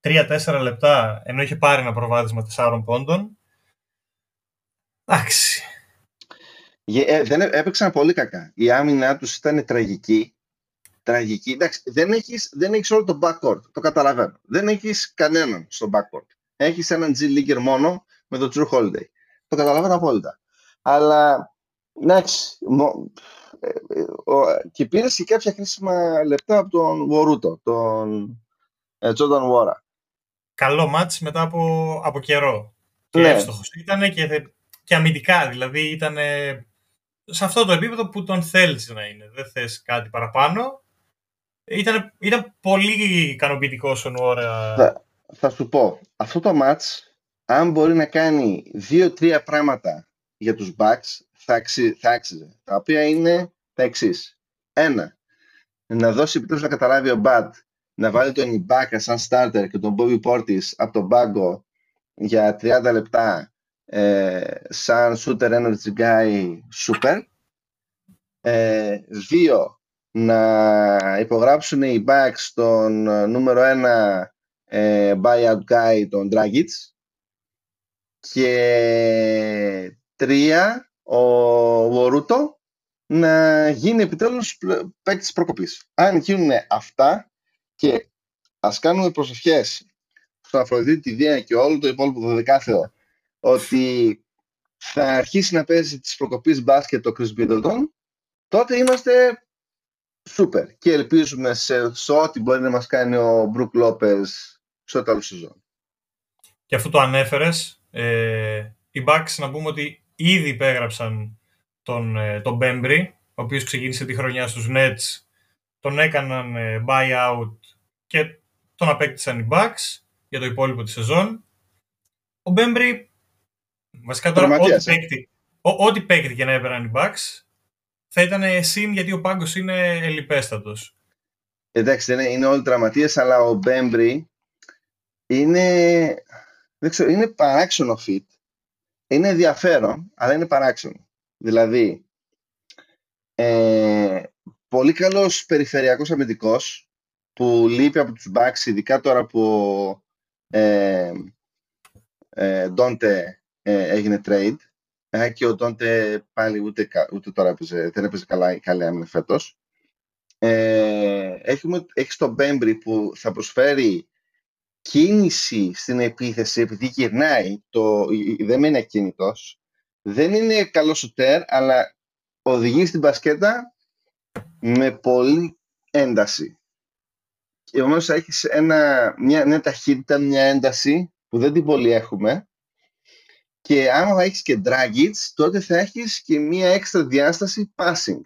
Speaker 2: 3-4 λεπτά, ενώ είχε πάρει ένα προβάδισμα 4 πόντων. Εντάξει.
Speaker 1: Ε, δεν έπαιξαν πολύ κακά. Η άμυνά τους ήταν τραγική. Τραγική. Εντάξει, δεν έχεις, δεν έχεις όλο το backcourt. Το καταλαβαίνω. Δεν έχεις κανέναν στο backcourt. Έχεις έναν G Leaguer μόνο με τον Drew Holiday. Το καταλαβαίνω απόλυτα. Αλλά, εντάξει, ε, ε, και πήρε και κάποια χρήσιμα λεπτά από τον Βορούτο, τον Τζόνταν Βόρα.
Speaker 2: Καλό μάτς μετά από, από καιρό. Και ναι. εύστοχος ήταν και, και αμυντικά, δηλαδή ήταν σε αυτό το επίπεδο που τον θέλεις να είναι. Δεν θες κάτι παραπάνω. Ήταν, ήταν πολύ ικανοποιητικός στον ώρα.
Speaker 1: Θα, θα σου πω, αυτό το μάτς, αν μπορεί να κάνει δύο-τρία πράγματα για τους Bucks, θα, αξί, θα άξιζε. Τα οποία είναι τα εξής. Ένα, να δώσει επιτέλους να καταλάβει ο Μπατ να βάλει τον Ιμπάκα σαν starter και τον Bobby Portis από τον πάγκο για 30 λεπτά ε, σαν shooter energy guy super. Ε, δύο, να υπογράψουν οι Bucks τον νούμερο ένα ε, buyout guy, τον Dragic. Και τρία, ο Βορούτο να γίνει επιτέλους παίκτης προκοπής. Αν γίνουν αυτά, Και ας κάνουμε προσευχές στον Αφροδίτη τη Δία και όλο το υπόλοιπο το δεκάθεο ότι θα αρχίσει να παίζει τις προκοπής μπάσκετ το Chris Middleton, τότε είμαστε σούπερ και ελπίζουμε σε, σε ό,τι μπορεί να μας κάνει ο Μπρουκ Λόπες στο τέλος σεζόν.
Speaker 2: Και αφού το ανέφερες, ε, οι Bucks να πούμε ότι ήδη υπέγραψαν τον, ε, τον Bembry, ο οποίος ξεκίνησε τη χρονιά στους Nets, τον έκαναν ε, buyout και τον απέκτησαν οι Bucks για το υπόλοιπο της σεζόν. Ο Bembry, βασικά τώρα ό,τι παίκτη, ό,τι παίκτη και να έπαιρναν οι Bucks, θα ήταν συν γιατί ο πάγκος είναι ελιπέστατος.
Speaker 1: Εντάξει, είναι, είναι όλοι τραυματίες, αλλά ο Μπέμπρι είναι, δεν ξέρω, είναι παράξενο fit. Είναι ενδιαφέρον, αλλά είναι παράξενο. Δηλαδή, ε, πολύ καλός περιφερειακός αμυντικός που λείπει από τους Bucks, ειδικά τώρα που ε, ε, Ντόντε ε, έγινε trade ε, και ο Ντόντε πάλι ούτε, ούτε τώρα έπαιζε, δεν έπαιζε καλά, καλά άμυνα φέτος. Ε, έχουμε, έχεις τον Μπέμπρι που θα προσφέρει κίνηση στην επίθεση επειδή γυρνάει, το, δεν είναι ακίνητος, δεν είναι καλό σουτέρ, αλλά οδηγεί στην μπασκέτα με πολύ ένταση. Και όμως έχεις ένα, μια, μια ταχύτητα, μια ένταση που δεν την πολύ έχουμε και άμα έχεις και Dragic, τότε θα έχεις και μια έξτρα διάσταση passing.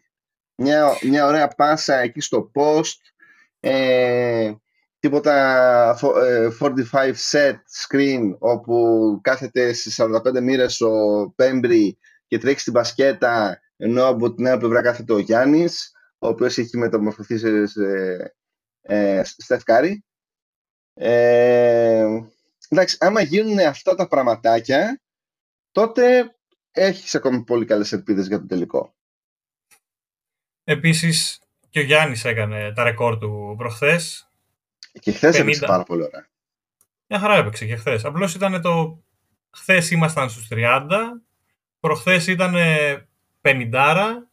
Speaker 1: Μια, μια ωραία πάσα εκεί στο post, ε, τίποτα 45 ε, set screen όπου κάθεται στις 45 μοίρες ο Πέμπρη και τρέχει στην μπασκέτα ενώ από την άλλη πλευρά κάθεται ο Γιάννης ο οποίος έχει μεταμορφωθεί σε, σε, ε, Στεφκάρη. Ε, εντάξει, άμα γίνουν αυτά τα πραγματάκια τότε έχεις ακόμη πολύ καλές ελπίδες για το τελικό.
Speaker 2: Επίσης και ο Γιάννης έκανε τα ρεκόρ του προχθές
Speaker 1: και χθες έπαιξε πάρα πολύ ωραία.
Speaker 2: Μια χαρά έπαιξε και χθες. Απλώς ήταν το. Χθες ήμασταν στους 30, προχθές ήταν 50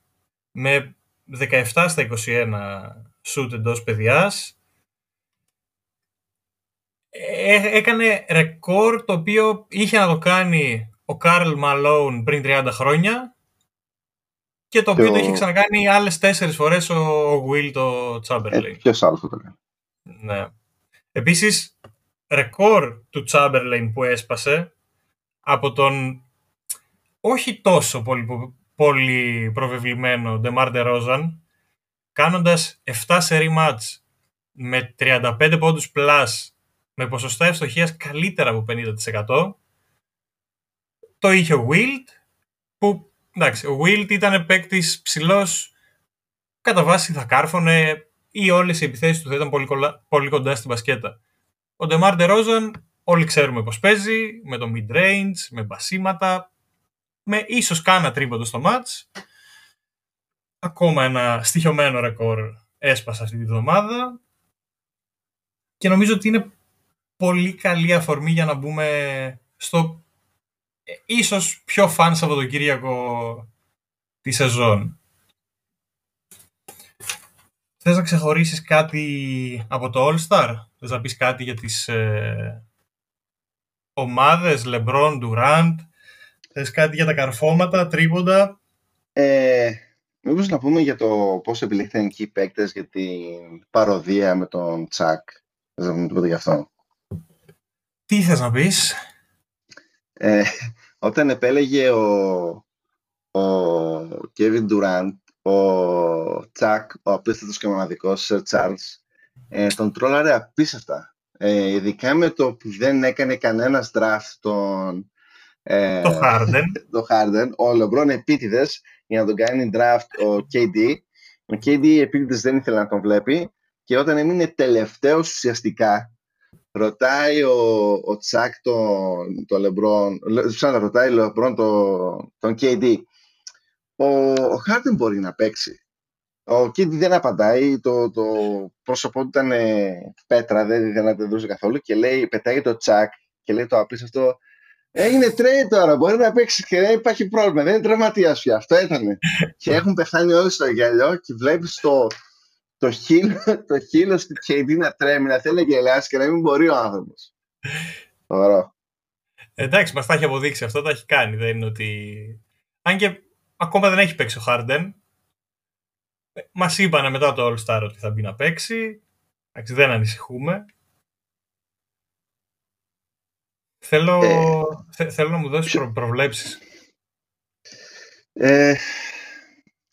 Speaker 2: με 17 στα 21 σουτ εντός παιδιάς. Ε, έκανε ρεκόρ το οποίο είχε να το κάνει ο Καρλ Μαλόουν πριν 30 χρόνια και το οποίο το είχε ξανακάνει άλλες τέσσερις φορές ο Will το Chamberlain. Ε,
Speaker 1: ποιος άλλος το κάνει.
Speaker 2: Ναι. Επίσης, ρεκόρ του Chamberlain που έσπασε από τον όχι τόσο πολύ, πολύ προβεβλημένο DeMar DeRozan, κάνοντας 7 σερί μάτς με 35 πόντους plus, με ποσοστά ευστοχίας καλύτερα από 50%, το είχε ο Wild, που εντάξει, ο Wild ήταν παίκτης ψηλός, κατά βάση θα κάρφωνε ή όλες οι επιθέσεις του θα ήταν πολύ, πολύ κοντά στην μπασκέτα. Ο Ντεμάρ Ντερόζαν, όλοι ξέρουμε πώς παίζει, με το mid-range, με μπασίματα, με ίσως κάνα τρίποντο στο match. Ακόμα ένα στοιχειωμένο ρεκόρ έσπασε αυτή τη βδομάδα. Και νομίζω ότι είναι πολύ καλή αφορμή για να μπούμε στο ε, ίσως πιο φαν Σαββατοκύριακο τη σεζόν. Θες να ξεχωρίσεις κάτι από το All-Star? Θες να πεις κάτι για τις ε, ομάδες LeBron, Durant? Θες κάτι για τα καρφώματα, τρίποντα;
Speaker 1: Ε, μήπως να πούμε για το πώς επιλέχθηκαν εκεί οι παίκτες για την παροδία με τον Τσακ. Θες να πούμε τίποτα γι' αυτό;
Speaker 2: Τι θες να πεις;
Speaker 1: Ε, όταν επέλεγε ο, ο Kevin Durant ο Τσακ, ο απίστευτος και μοναδικός Σερ Τσάρλς, ε, τον τρόλαρε απίστευτα. Ε, ειδικά με το που δεν έκανε κανένας draft τον,
Speaker 2: ε, το Harden.
Speaker 1: το Harden. Ο Λεμπρόν επίτηδες για να τον κάνει draft ο KD. Ο KD επίτηδες δεν ήθελε να τον βλέπει και όταν έμεινε τελευταίος ουσιαστικά ρωτάει ο, ο Τσακ τον, το Λεμπρόν, σαν ρωτάει ο Λεμπρόν τον, τον KD ο, ο Χάρντεν μπορεί να παίξει. Ο KD δεν απαντάει, το, το πρόσωπό του ήταν ε, πέτρα, δεν, δεν αντιδρούσε καθόλου και λέει, πετάει ο Τσακ και λέει το απίστευτο Έγινε trade τώρα, μπορεί να παίξει και δεν υπάρχει πρόβλημα. Δεν είναι τραυματίας πια. Αυτό ήταν. και έχουν πεθάνει όλοι στο γέλιο και βλέπεις το, το χείλο, το χείλος του KD να τρέμει, να θέλει να γελάσει και να μην μπορεί ο άνθρωπος. Ωραίο.
Speaker 2: Εντάξει, μας τα έχει αποδείξει αυτό, τα έχει κάνει. Δεν είναι ότι... Αν και ακόμα δεν έχει παίξει ο Harden. Μας είπανε μετά το All-Star ότι θα μπει να παίξει. Εντάξει, δεν ανησυχούμε. Θέλω, ε, θέλω να μου δώσεις προ, προβλέψεις.
Speaker 1: Ε,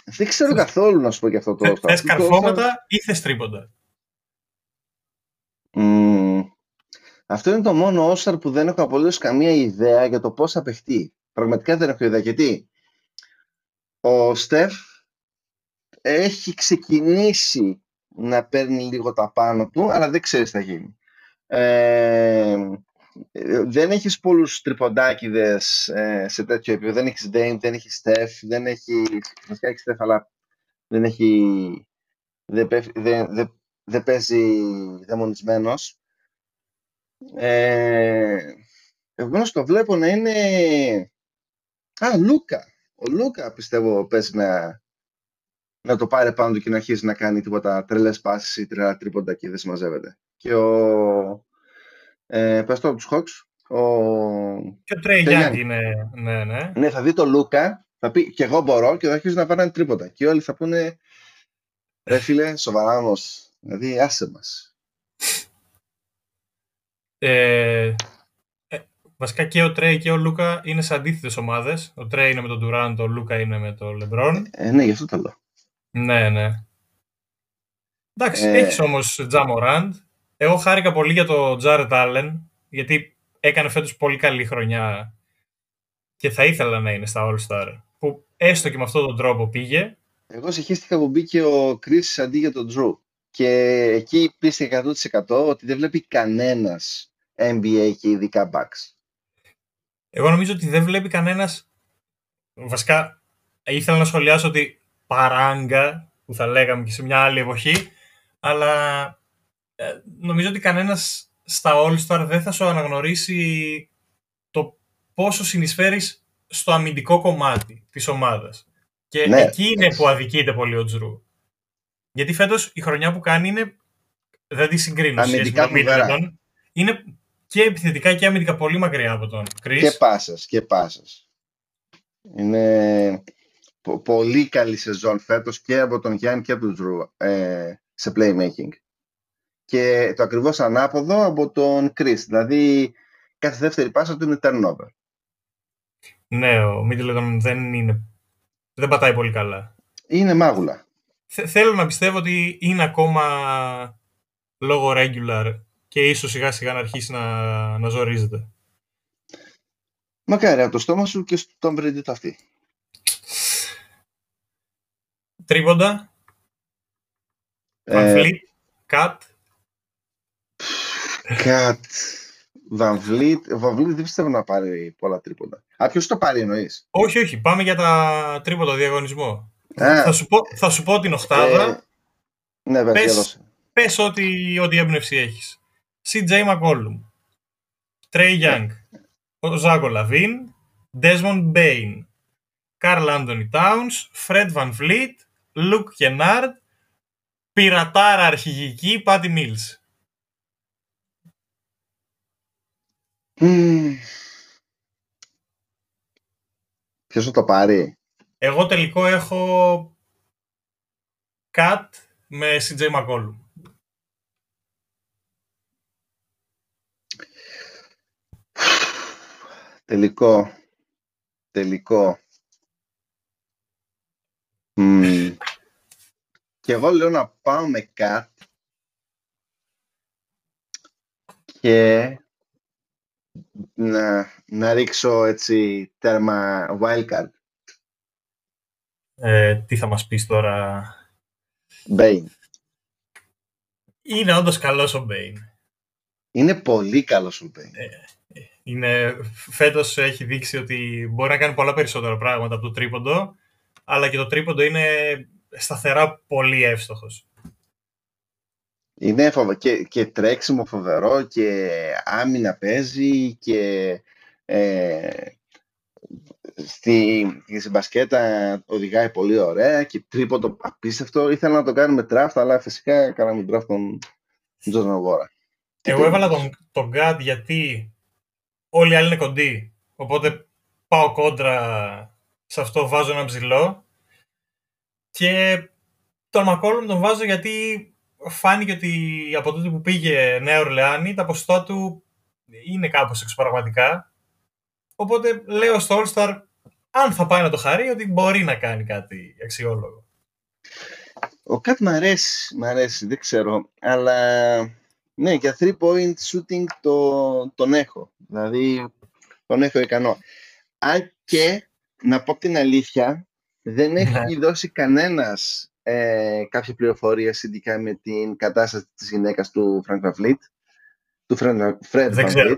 Speaker 1: δεν ξέρω καθόλου να σου πω και αυτό το.
Speaker 2: Θες καρφώματα ή θες τρίποντα;
Speaker 1: αυτό είναι το μόνο Όσταρ που δεν έχω απολύτως καμία ιδέα για το πώς θα παιχτεί. Πραγματικά δεν έχω ιδέα. Γιατί ο Στεφ έχει ξεκινήσει να παίρνει λίγο τα πάνω του, αλλά δεν ξέρεις τι θα γίνει. Ε, δεν έχεις πολλούς τριποντάκιδες ε, σε τέτοιο επίπεδο. Δεν έχεις Dame, δεν έχεις Steph, δεν έχεις... Βασικά έχεις Steph, αλλά δεν έχει... Δεν, δεν, δεν, δεν παίζει δαιμονισμένος. Ε, επομένως το βλέπω να είναι... Α, Λούκα. Ο Λούκα πιστεύω παίζει να, να το πάρει πάνω του και να αρχίσει να κάνει τίποτα τρελές πάσεις ή τρελά τρίποντα και δεν συμμαζεύεται. Και ο, ε, πες το τους Hawks. Ο...
Speaker 2: Και ο Τρέι Young είναι, ναι, ναι.
Speaker 1: Ναι, θα δει το Λούκα, θα πει και εγώ μπορώ και θα αρχίσει να πάρει τρίποτα. Και όλοι θα πούνε, ρε φίλε, σοβαρά όμως, δηλαδή άσε μας.
Speaker 2: Ε, ε, βασικά και ο Τρέι και ο Λούκα είναι σε αντίθετες ομάδες. Ο Τρέι είναι με τον Durant, ο Λούκα είναι με τον Λεμπρόν.
Speaker 1: Ε, ναι, γι' αυτό το λέω.
Speaker 2: Ναι, ναι. Εντάξει, ε... έχεις όμως Τζαμοράντ. Εγώ χάρηκα πολύ για το Τζάρετ Άλεν, γιατί έκανε φέτος πολύ καλή χρονιά και θα ήθελα να είναι στα All-Star, που έστω και με αυτόν τον τρόπο πήγε.
Speaker 1: Εγώ συγχύστηκα που μπήκε ο Chris αντί για τον Drew. Και εκεί πίστηκε 100% ότι δεν βλέπει κανένας NBA και ειδικά Bucks.
Speaker 2: Εγώ νομίζω ότι δεν βλέπει κανένας... Βασικά, ήθελα να σχολιάσω ότι παράγκα, που θα λέγαμε και σε μια άλλη εποχή, αλλά ε, νομίζω ότι κανένας στα All-Star δεν θα σου αναγνωρίσει το πόσο συνεισφέρεις στο αμυντικό κομμάτι της ομάδας. Και ναι, εκεί είναι που αδικείται πολύ ο Τζρου. Γιατί φέτος η χρονιά που κάνει είναι, δεν τη συγκρίνω
Speaker 1: αμυντικά
Speaker 2: με είναι και επιθετικά και αμυντικά πολύ μακριά από τον Chris.
Speaker 1: Και πάσας, και πάσας. Είναι πολύ καλή σεζόν φέτος και από τον Γιάννη και από τον Τζρου ε, σε playmaking και το ακριβώς ανάποδο από τον Chris. Δηλαδή, κάθε δεύτερη πάσα του είναι turnover.
Speaker 2: Ναι, ο Middleton δεν είναι... Δεν πατάει πολύ καλά.
Speaker 1: Είναι μάγουλα.
Speaker 2: θέλω να πιστεύω ότι είναι ακόμα λόγω regular και ίσως σιγά σιγά να αρχίσει να, να ζορίζεται.
Speaker 1: Μακάρι από το στόμα σου και στον Brady αυτή.
Speaker 2: Τρίποντα. Ε, Κατ.
Speaker 1: Κατ. Βαμβλίτ. Βαμβλίτ δεν πιστεύω να πάρει πολλά τρίποντα. Α, ποιος το πάρει εννοείς;
Speaker 2: Όχι, όχι. Πάμε για τα τρίποντα διαγωνισμό. Θα, σου πω, θα σου πω την οχτάδα. Ε,
Speaker 1: ναι, βέβαια,
Speaker 2: πες, πες ό,τι, ό,τι έμπνευση έχεις. CJ McCollum. Trey Young. Ο Ζάκο Λαβίν. Desmond Bain. Carl Anthony Towns. Fred Van Vliet. Luke Kennard. Πειρατάρα αρχηγική Patty Mills.
Speaker 1: Mm. Ποιος θα το πάρει?
Speaker 2: Εγώ τελικό έχω Cat με CJ McCollum.
Speaker 1: Τελικό. Τελικό. Mm. Και εγώ λέω να πάω με Cat και να, να ρίξω έτσι τέρμα wildcard.
Speaker 2: Ε, τι θα μας πεις τώρα...
Speaker 1: Bane.
Speaker 2: Είναι όντως καλός ο Bane.
Speaker 1: Είναι πολύ καλός ο Bane. Ε,
Speaker 2: είναι, φέτος έχει δείξει ότι μπορεί να κάνει πολλά περισσότερα πράγματα από το τρίποντο, αλλά και το τρίποντο είναι σταθερά πολύ εύστοχος.
Speaker 1: Είναι και, και τρέξιμο φοβερό και άμυνα παίζει και ε, στη, στη μπασκέτα οδηγάει πολύ ωραία και τρίποντο απίστευτο. Ήθελα να το κάνουμε draft, αλλά φυσικά κάναμε draft τον Τζον Βόρα.
Speaker 2: Εγώ έβαλα τον, τον Γκάντ γιατί όλοι οι άλλοι είναι κοντοί. Οπότε πάω κόντρα σε αυτό, βάζω ένα ψηλό. Και τον Μακόλουμ τον βάζω γιατί φάνηκε ότι από τότε που πήγε Νέα Ορλεάνη τα ποσοστά του είναι κάπως εξωπραγματικά. Οπότε λέω στο All-Star αν θα πάει να το χαρεί ότι μπορεί να κάνει κάτι αξιόλογο.
Speaker 1: Ο Κατ μ' αρέσει, μ' αρέσει, δεν ξέρω, αλλά ναι, για 3 point shooting το, τον έχω. Δηλαδή, τον έχω ικανό. Αν και, να πω την αλήθεια, δεν έχει ναι. δώσει κανένας ε, κάποια πληροφορία σχετικά με την κατάσταση της γυναίκας του Frank Van του Fred Van Fleet.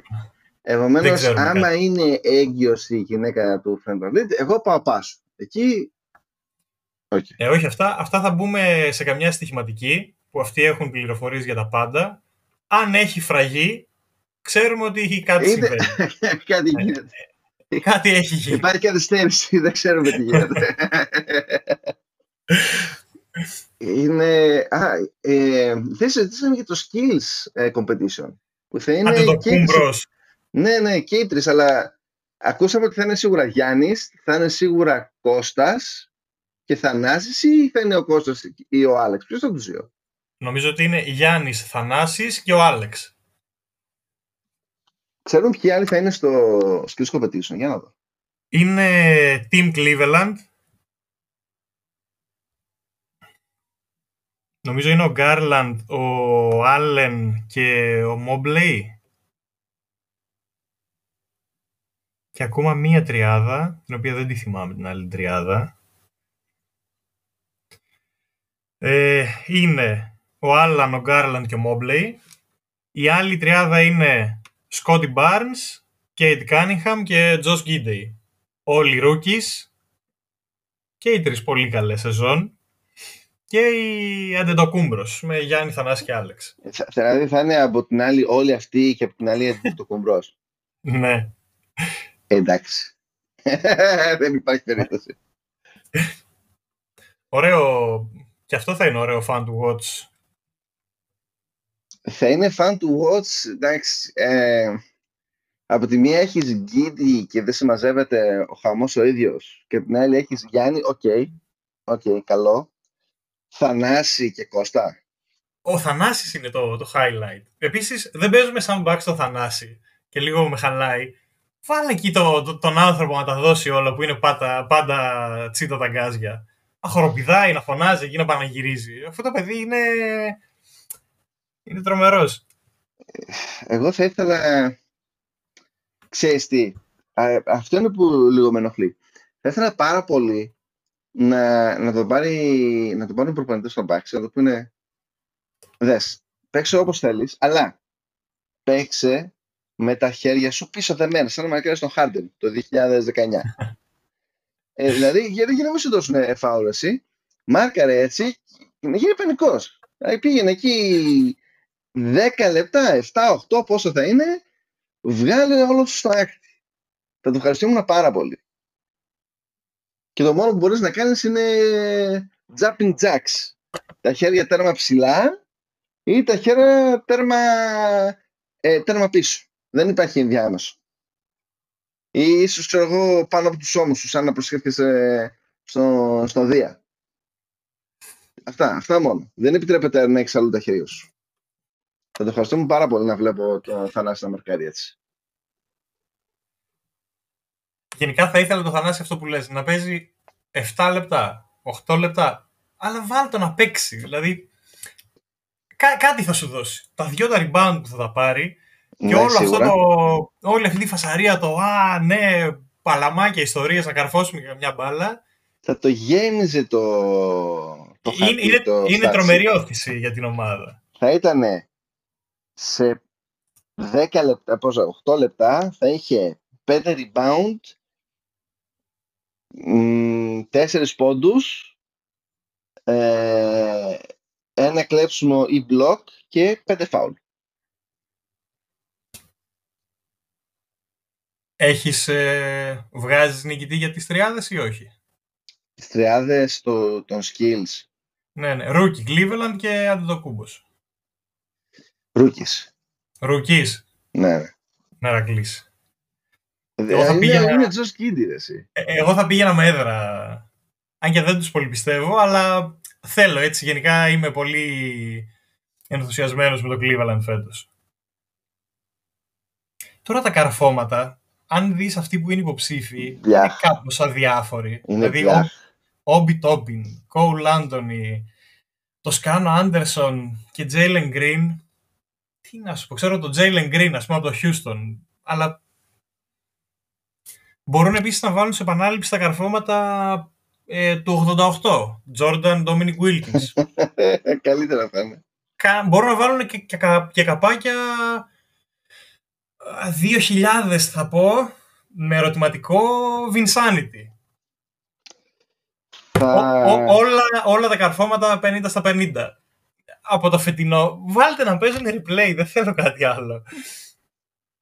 Speaker 1: Επομένως, άμα είναι έγκυος η γυναίκα του Fred Van Fleet, εγώ πάω πάσο. Εκεί
Speaker 2: Okay. Ε, όχι, αυτά, αυτά θα μπούμε σε καμιά στοιχηματική που αυτοί έχουν πληροφορίες για τα πάντα. Αν έχει φραγή, ξέρουμε ότι κάτι
Speaker 1: Είναι... συμβαίνει. κάτι ε, γίνεται.
Speaker 2: Ε, κάτι έχει γίνει.
Speaker 1: Υπάρχει καθυστέρηση, δεν ξέρουμε τι γίνεται. είναι... Α, ε, δεν συζητήσαμε για το skills ε, competition.
Speaker 2: Που θα είναι το κουμπρός.
Speaker 1: Ναι, ναι, και οι τρεις, αλλά ακούσαμε ότι θα είναι σίγουρα Γιάννης, θα είναι σίγουρα Κώστας, και Θανάσης ή θα είναι ο Κώστας ή ο Άλεξ. Ποιος θα τους δύο;
Speaker 2: Νομίζω ότι είναι Γιάννης, Θανάσης και ο Άλεξ.
Speaker 1: Ξέρουν ποιοι άλλοι θα είναι στο Skills Competition. Για να δω.
Speaker 2: Είναι Team Cleveland. Νομίζω είναι ο Garland, ο Allen και ο Mobley. Και ακόμα μία τριάδα, την οποία δεν τη θυμάμαι την άλλη τριάδα. ε, είναι ο Άλαν, ο Γκάρλαντ και ο Μόμπλεϊ. Η άλλη τριάδα είναι Σκότι Barnes, Κέιντ Κάνιγχαμ και Τζος Γκίντι. Όλοι rookies και οι τρεις πολύ καλές σεζόν και οι Antetokounbros με Γιάννη Θανάση και Άλεξ.
Speaker 1: Δηλαδή θα είναι από την άλλη όλοι αυτοί και από την άλλη Antetokounbros.
Speaker 2: ναι.
Speaker 1: Εντάξει. Δεν υπάρχει περίπτωση.
Speaker 2: Ωραίο και αυτό θα είναι ωραίο fun to watch.
Speaker 1: Θα είναι fun to watch, εντάξει. Ε, από τη μία έχεις Γκίντι και δεν συμμαζεύεται ο χαμός ο ίδιος και από την άλλη έχεις Γιάννη, OK, okay, okay, καλό. Θανάση και Κώστα.
Speaker 2: Ο Θανάσης είναι το, το highlight. Επίσης δεν παίζουμε σαν Bucks στο Θανάση και λίγο με χαλάει. Βάλε εκεί το, τον άνθρωπο να τα δώσει όλα που είναι πάντα, πάντα τσίτα τα γκάζια να χοροπηδάει, να φωνάζει εκεί να παναγυρίζει. Αυτό το παιδί είναι, είναι τρομερός.
Speaker 1: Εγώ θα ήθελα, ξέρεις τι, αυτό είναι που λίγο με ενοχλεί. Θα ήθελα πάρα πολύ να, να το πάρει, να το πάρουν προπονητές στον Μπάξ, να το πούνε, δες, παίξε όπως θέλεις, αλλά παίξε με τα χέρια σου πίσω δεμένα, σαν να μαρκάρεις τον Χάρντεν το 2019. Ε, δηλαδή, γιατί για να μην σου δώσουν φάουλ εσύ, μάρκαρε έτσι, να γίνει πανικός. Δηλαδή, πήγαινε εκεί 10 λεπτά, 7, 8, πόσο θα είναι, βγάλε όλο σου στο άκρη. Θα το ευχαριστούμε πάρα πολύ. Και το μόνο που μπορείς να κάνεις είναι jumping jacks. Τα χέρια τέρμα ψηλά ή τα χέρια τέρμα, ε, τέρμα πίσω. Δεν υπάρχει ενδιάμεσο ή ίσως ξέρω εγώ πάνω από τους ώμους σου σαν να προσκέφτεσαι στο, στο Δία. Αυτά, αυτά μόνο. Δεν επιτρέπεται να έχεις αλλού τα χέρια σου. Θα το ευχαριστούμε πάρα πολύ να βλέπω το Θανάση να μαρκάρει έτσι.
Speaker 2: Γενικά θα ήθελα το Θανάση αυτό που λες, να παίζει 7 λεπτά, 8 λεπτά, αλλά βάλ το να παίξει. Δηλαδή, κά- κάτι θα σου δώσει. Τα δυο τα rebound που θα τα πάρει, και ναι, όλο αυτό το, όλη αυτή τη φασαρία, το «Α, ναι, παλαμάκια ιστορίες, να καρφώσουμε μια μπάλα».
Speaker 1: Θα το γέμιζε το,
Speaker 2: το Είναι, είναι, το είναι τρομερή όθηση για την ομάδα.
Speaker 1: Θα ήταν σε 10 λεπτά, πόσα, 8 λεπτά, θα είχε 5 rebound, 4 πόντους, ε, ένα κλέψιμο ή block και 5 φάουλ.
Speaker 2: Έχεις, ε, βγάζεις νικητή για τις τριάδες ή όχι;
Speaker 1: Τις τριάδες το, των skills.
Speaker 2: Ναι, ναι. Ρούκι, Cleveland και Αντιτοκούμπος.
Speaker 1: Rookies.
Speaker 2: Ρουκής,
Speaker 1: Ναι, ναι.
Speaker 2: Μερακλής.
Speaker 1: Εγώ
Speaker 2: θα
Speaker 1: είναι,
Speaker 2: πήγαινα-
Speaker 1: είναι Josh Giddy, ρε, εσύ.
Speaker 2: Ε, εγώ θα πήγαινα με έδρα. Αν και δεν τους πολύ πιστεύω, αλλά θέλω έτσι. Γενικά είμαι πολύ ενθουσιασμένος με το Cleveland φέτος. Τώρα τα καρφώματα, αν δεις αυτοί που είναι υποψήφοι,
Speaker 1: Μπιάχ.
Speaker 2: είναι κάπως αδιάφοροι.
Speaker 1: Είναι
Speaker 2: δηλαδή,
Speaker 1: μπιάχ.
Speaker 2: Όμπι Τόμπιν, Κόουλ Άντωνι, το Σκάνο Άντερσον και Τζέιλεν Γκριν. Τι να σου πω, ξέρω τον Τζέιλεν Γκριν, ας πούμε, από το Houston, αλλά μπορούν επίσης να βάλουν σε επανάληψη τα καρφώματα ε, του 88, Jordan Dominic Wilkins.
Speaker 1: Καλύτερα θα είναι.
Speaker 2: Κα- μπορούν να βάλουν και, και, κα- και καπάκια α, 2000 θα πω, με ερωτηματικό Vinsanity.
Speaker 1: Θα...
Speaker 2: Ο- ο- όλα, όλα τα καρφώματα 50 στα 50. Από το φετινό. Βάλτε να παίζουν replay, δεν θέλω κάτι άλλο.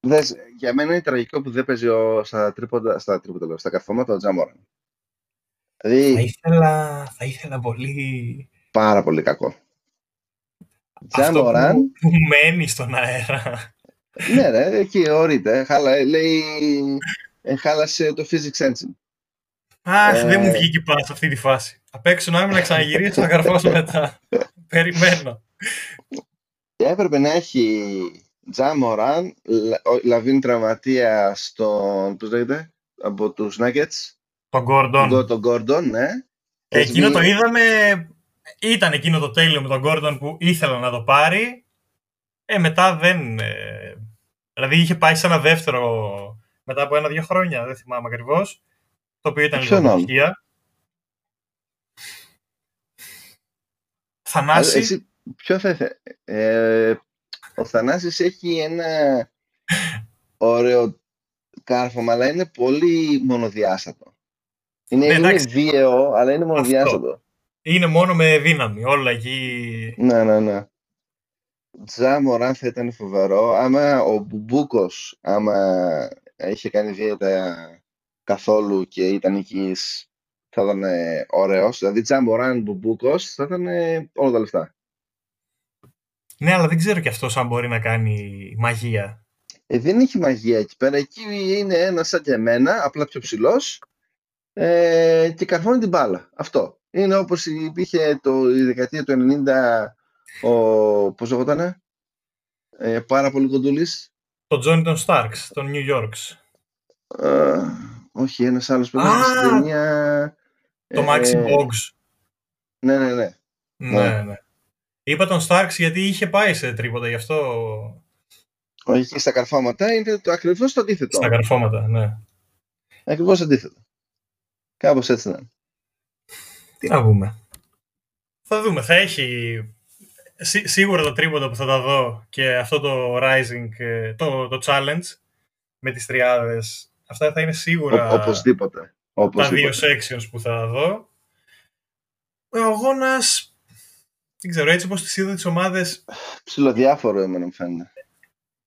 Speaker 1: Δες, για μένα είναι τραγικό που δεν παίζει ο, στα τρίποντα, στα τρίποντα, λέω, στα καρφώματα ο Τζάμοραν.
Speaker 2: Θα
Speaker 1: Δηλαδή,
Speaker 2: ήθελα, θα ήθελα πολύ
Speaker 1: πάρα πολύ κακό.
Speaker 2: αυτό
Speaker 1: Τζάμοραν,
Speaker 2: που, που μένει στον αέρα.
Speaker 1: ναι ρε, εκεί ορείται. Χάλα, λέει, ε, χάλασε το physics engine.
Speaker 2: Αχ,
Speaker 1: Ε.
Speaker 2: δεν μου βγήκε πάνω σε αυτή τη φάση. Απ' έξω να είμαι να ξαναγυρίσω να καρφώσω μετά. Περιμένω.
Speaker 1: Και έπρεπε να έχει Τζάμοραν, Λαβίν τραυματία στον, πώς λέγεται, από τους Nuggets,
Speaker 2: Τον Gordon.
Speaker 1: τον, τον Gordon, ναι.
Speaker 2: Εκείνο το
Speaker 1: Σμι-
Speaker 2: είδαμε. Ήταν εκείνο το τέλειο με τον Gordon που ήθελα να το πάρει. Ε, μετά δεν. ε, δηλαδή είχε πάει σε ένα δεύτερο μετά από ένα-δύο χρόνια, δεν θυμάμαι ακριβώς. Το οποίο ήταν
Speaker 1: Ποιον
Speaker 2: λίγο
Speaker 1: άλλο;
Speaker 2: αποτυχία. Θανάση.
Speaker 1: Εσύ, ποιο θα ήθελε. Ε, ο Θανάσης έχει ένα ωραίο κάρφωμα, αλλά είναι πολύ μονοδιάστατο. Είναι,
Speaker 2: Ναι,
Speaker 1: είναι
Speaker 2: εντάξει.
Speaker 1: βίαιο, αλλά είναι μονοδιάστατο.
Speaker 2: Είναι μόνο με δύναμη. Όλα εκεί.
Speaker 1: Ναι, ναι, ναι. Τζα Μωράν θα ήταν φοβερό. Άμα ο Μπουμπούκος, άμα είχε κάνει δίαιτα καθόλου και ήταν υγιής, θα ήταν ε, ωραίος. Δηλαδή Τζα Μωράν Μπουμπούκος θα ήταν ε, όλα τα λεφτά.
Speaker 2: Ναι, αλλά δεν ξέρω κι αυτός αν μπορεί να κάνει μαγεία.
Speaker 1: Ε, δεν έχει μαγεία εκεί πέρα. Εκεί είναι ένας σαν και εμένα, απλά πιο ψηλός. Ε, και καρφώνει την μπάλα. Αυτό. Είναι όπως υπήρχε το, η δεκαετία του 90 ο, πώς λεγότανε, ε, πάρα πολύ κοντούλης.
Speaker 2: Το Τζόνιτον Στάρξ, τον New Yorks.
Speaker 1: Ε, όχι, ένας άλλος που
Speaker 2: Α,
Speaker 1: ήταν στην ταινία.
Speaker 2: Το
Speaker 1: ε,
Speaker 2: Maxi Boggs.
Speaker 1: Ναι, ναι, ναι.
Speaker 2: Ναι, ναι. Είπα τον Στάρξ γιατί είχε πάει σε τρίποτα, γι' αυτό
Speaker 1: Όχι, και στα καρφώματα είναι το ακριβώς το αντίθετο.
Speaker 2: στα καρφώματα, ναι.
Speaker 1: Ακριβώς αντίθετο. Κάπως έτσι να είναι.
Speaker 2: Τι να πούμε. Θα δούμε. Θα έχει σί- σίγουρα το τρίποντο που θα τα δω και αυτό το Rising, ε, το, το Challenge με τις τριάδες. Αυτά θα είναι σίγουρα
Speaker 1: Ο, οπωσδήποτε.
Speaker 2: Τα
Speaker 1: οπωσδήποτε.
Speaker 2: δύο sections που θα δω. Ο αγώνας, δεν ξέρω, έτσι όπως τις είδα τις ομάδες
Speaker 1: Ψιλοδιάφορο εμένα μου φαίνεται.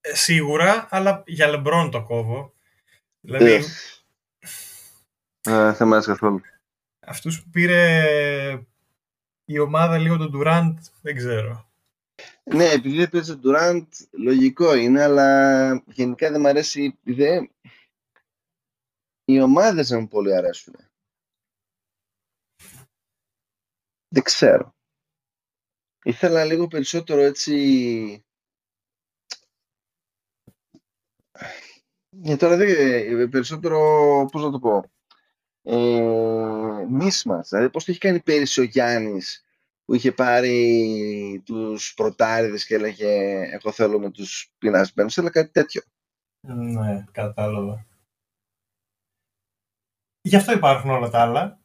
Speaker 2: ε, σίγουρα, αλλά για LeBron το κόβω. Δηλαδή,
Speaker 1: Ε, ε, δεν μ' άρεσε καθόλου.
Speaker 2: αυτούς που πήρε η ομάδα λίγο τον Durant, δεν ξέρω.
Speaker 1: Ναι, επειδή δεν παίζει ο Durant, λογικό είναι, αλλά γενικά δεν μ' αρέσει. Δεν... Οι ομάδες δεν μου πολύ αρέσουν. Δεν ξέρω. Ήθελα λίγο περισσότερο έτσι. Για τώρα δεν περισσότερο, πώς να το πω, ε, μίσμας. Δηλαδή πώς το έχει κάνει πέρυσι ο Γιάννης που είχε πάρει τους πρωτάριδες και έλεγε εγώ θέλω με τους πεινασμένους, θέλω κάτι τέτοιο.
Speaker 2: Ναι, κατάλαβα. Γι' αυτό υπάρχουν όλα τα άλλα.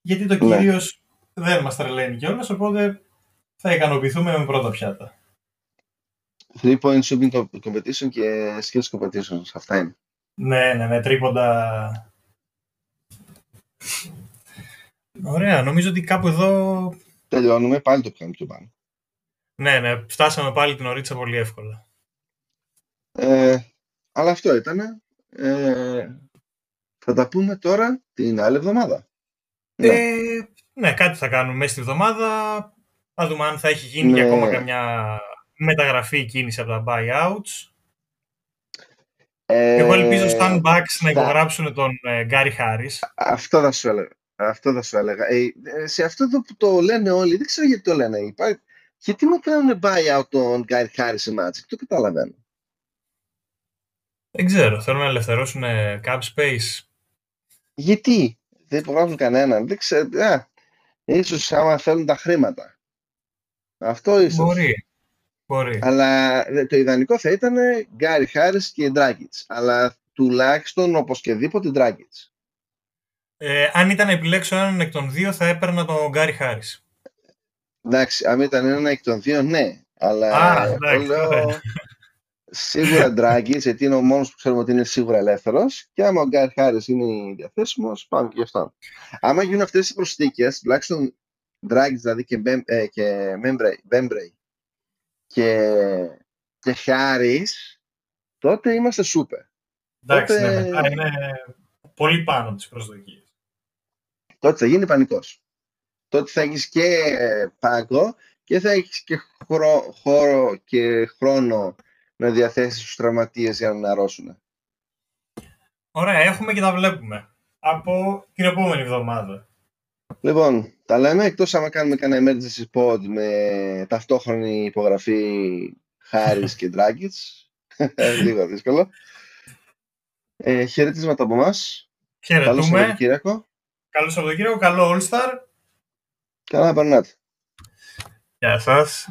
Speaker 2: Γιατί το
Speaker 1: Ναι.
Speaker 2: κύριος δεν μας τρελαίνει κιόλας, οπότε θα ικανοποιηθούμε με πρώτα πιάτα.
Speaker 1: 3 point shooting co- competition και skills competition. Αυτά είναι.
Speaker 2: Ναι, ναι, ναι, τρίποντα. Ωραία, νομίζω ότι κάπου εδώ...
Speaker 1: Τελειώνουμε, πάλι το πιάνουμε πιο πάνω.
Speaker 2: Ναι, ναι, φτάσαμε πάλι την ωρίτσα πολύ εύκολα.
Speaker 1: Ε, αλλά αυτό ήταν. Ε, θα τα πούμε τώρα την άλλη εβδομάδα.
Speaker 2: Ναι. Ε, ναι, κάτι θα κάνουμε μέσα στη εβδομάδα. Θα δούμε αν θα έχει γίνει ναι. ακόμα καμιά μεταγραφή κίνηση από τα buyouts. Ε, Εγώ ελπίζω στα Bucks να υπογράψουν τον Γκάρι ε,
Speaker 1: Αυτό θα σου έλεγα. Αυτό θα σου έλεγα. Ε, ε, σε αυτό το που το λένε όλοι, δεν ξέρω γιατί το λένε. Υπάρχει, γιατί μου κάνουν buyout τον Γκάρι Χάρι σε Magic, το καταλαβαίνω.
Speaker 2: Δεν ξέρω. Θέλουν να ελευθερώσουν cap space.
Speaker 1: Γιατί; Δεν υπογράφουν κανέναν. Δεν ξέρω. Α, ίσως άμα θέλουν τα χρήματα. Αυτό ίσως.
Speaker 2: Μπορεί. Μπορεί.
Speaker 1: Αλλά το ιδανικό θα ήταν Γκάρι Χάρις και Ντράγκητς. Αλλά τουλάχιστον οπωσδήποτε Ντράγκητς.
Speaker 2: Ε, αν ήταν να επιλέξω έναν εκ των δύο, θα έπαιρνα τον Γκάρι Χάρις.
Speaker 1: Εντάξει, αν ήταν έναν εκ των δύο, ναι. Αλλά
Speaker 2: Α, εντάξει, λέω,
Speaker 1: σίγουρα Ντράγκη, γιατί είναι ο μόνος που ξέρουμε ότι είναι σίγουρα ελεύθερος. Και άμα ο Γκάρι Χάρις είναι διαθέσιμος, πάμε και γι' αυτό. Άμα γίνουν αυτές οι προσθήκες, τουλάχιστον Ντράγκη δηλαδή και, Μπέμ, ε, και Μπέμπρεϊ και, και Χάρη, τότε είμαστε σούπερ.
Speaker 2: Εντάξει, τότε... ναι, μετά είναι πολύ πάνω από τις προσδοκίες.
Speaker 1: Τότε θα γίνει πανικός. Τότε θα έχεις και πάγκο και θα έχεις και χώρο και χρόνο να διαθέσεις τους τραυματίες για να αρρώσουν.
Speaker 2: Ωραία, έχουμε και τα βλέπουμε. Από την επόμενη εβδομάδα.
Speaker 1: Λοιπόν, τα λέμε εκτός άμα κάνουμε κανένα emergency pod με ταυτόχρονη υπογραφή Χάρης και Ντράγκητς. Λίγο δύσκολο. Ε, χαιρετίσματα από εμάς.
Speaker 2: Χαιρετούμε.
Speaker 1: Καλό Σαββατοκύριακο.
Speaker 2: Καλό Σαββατοκύριακο, καλό All Star.
Speaker 1: Καλά περνάτε.
Speaker 2: Γεια σας.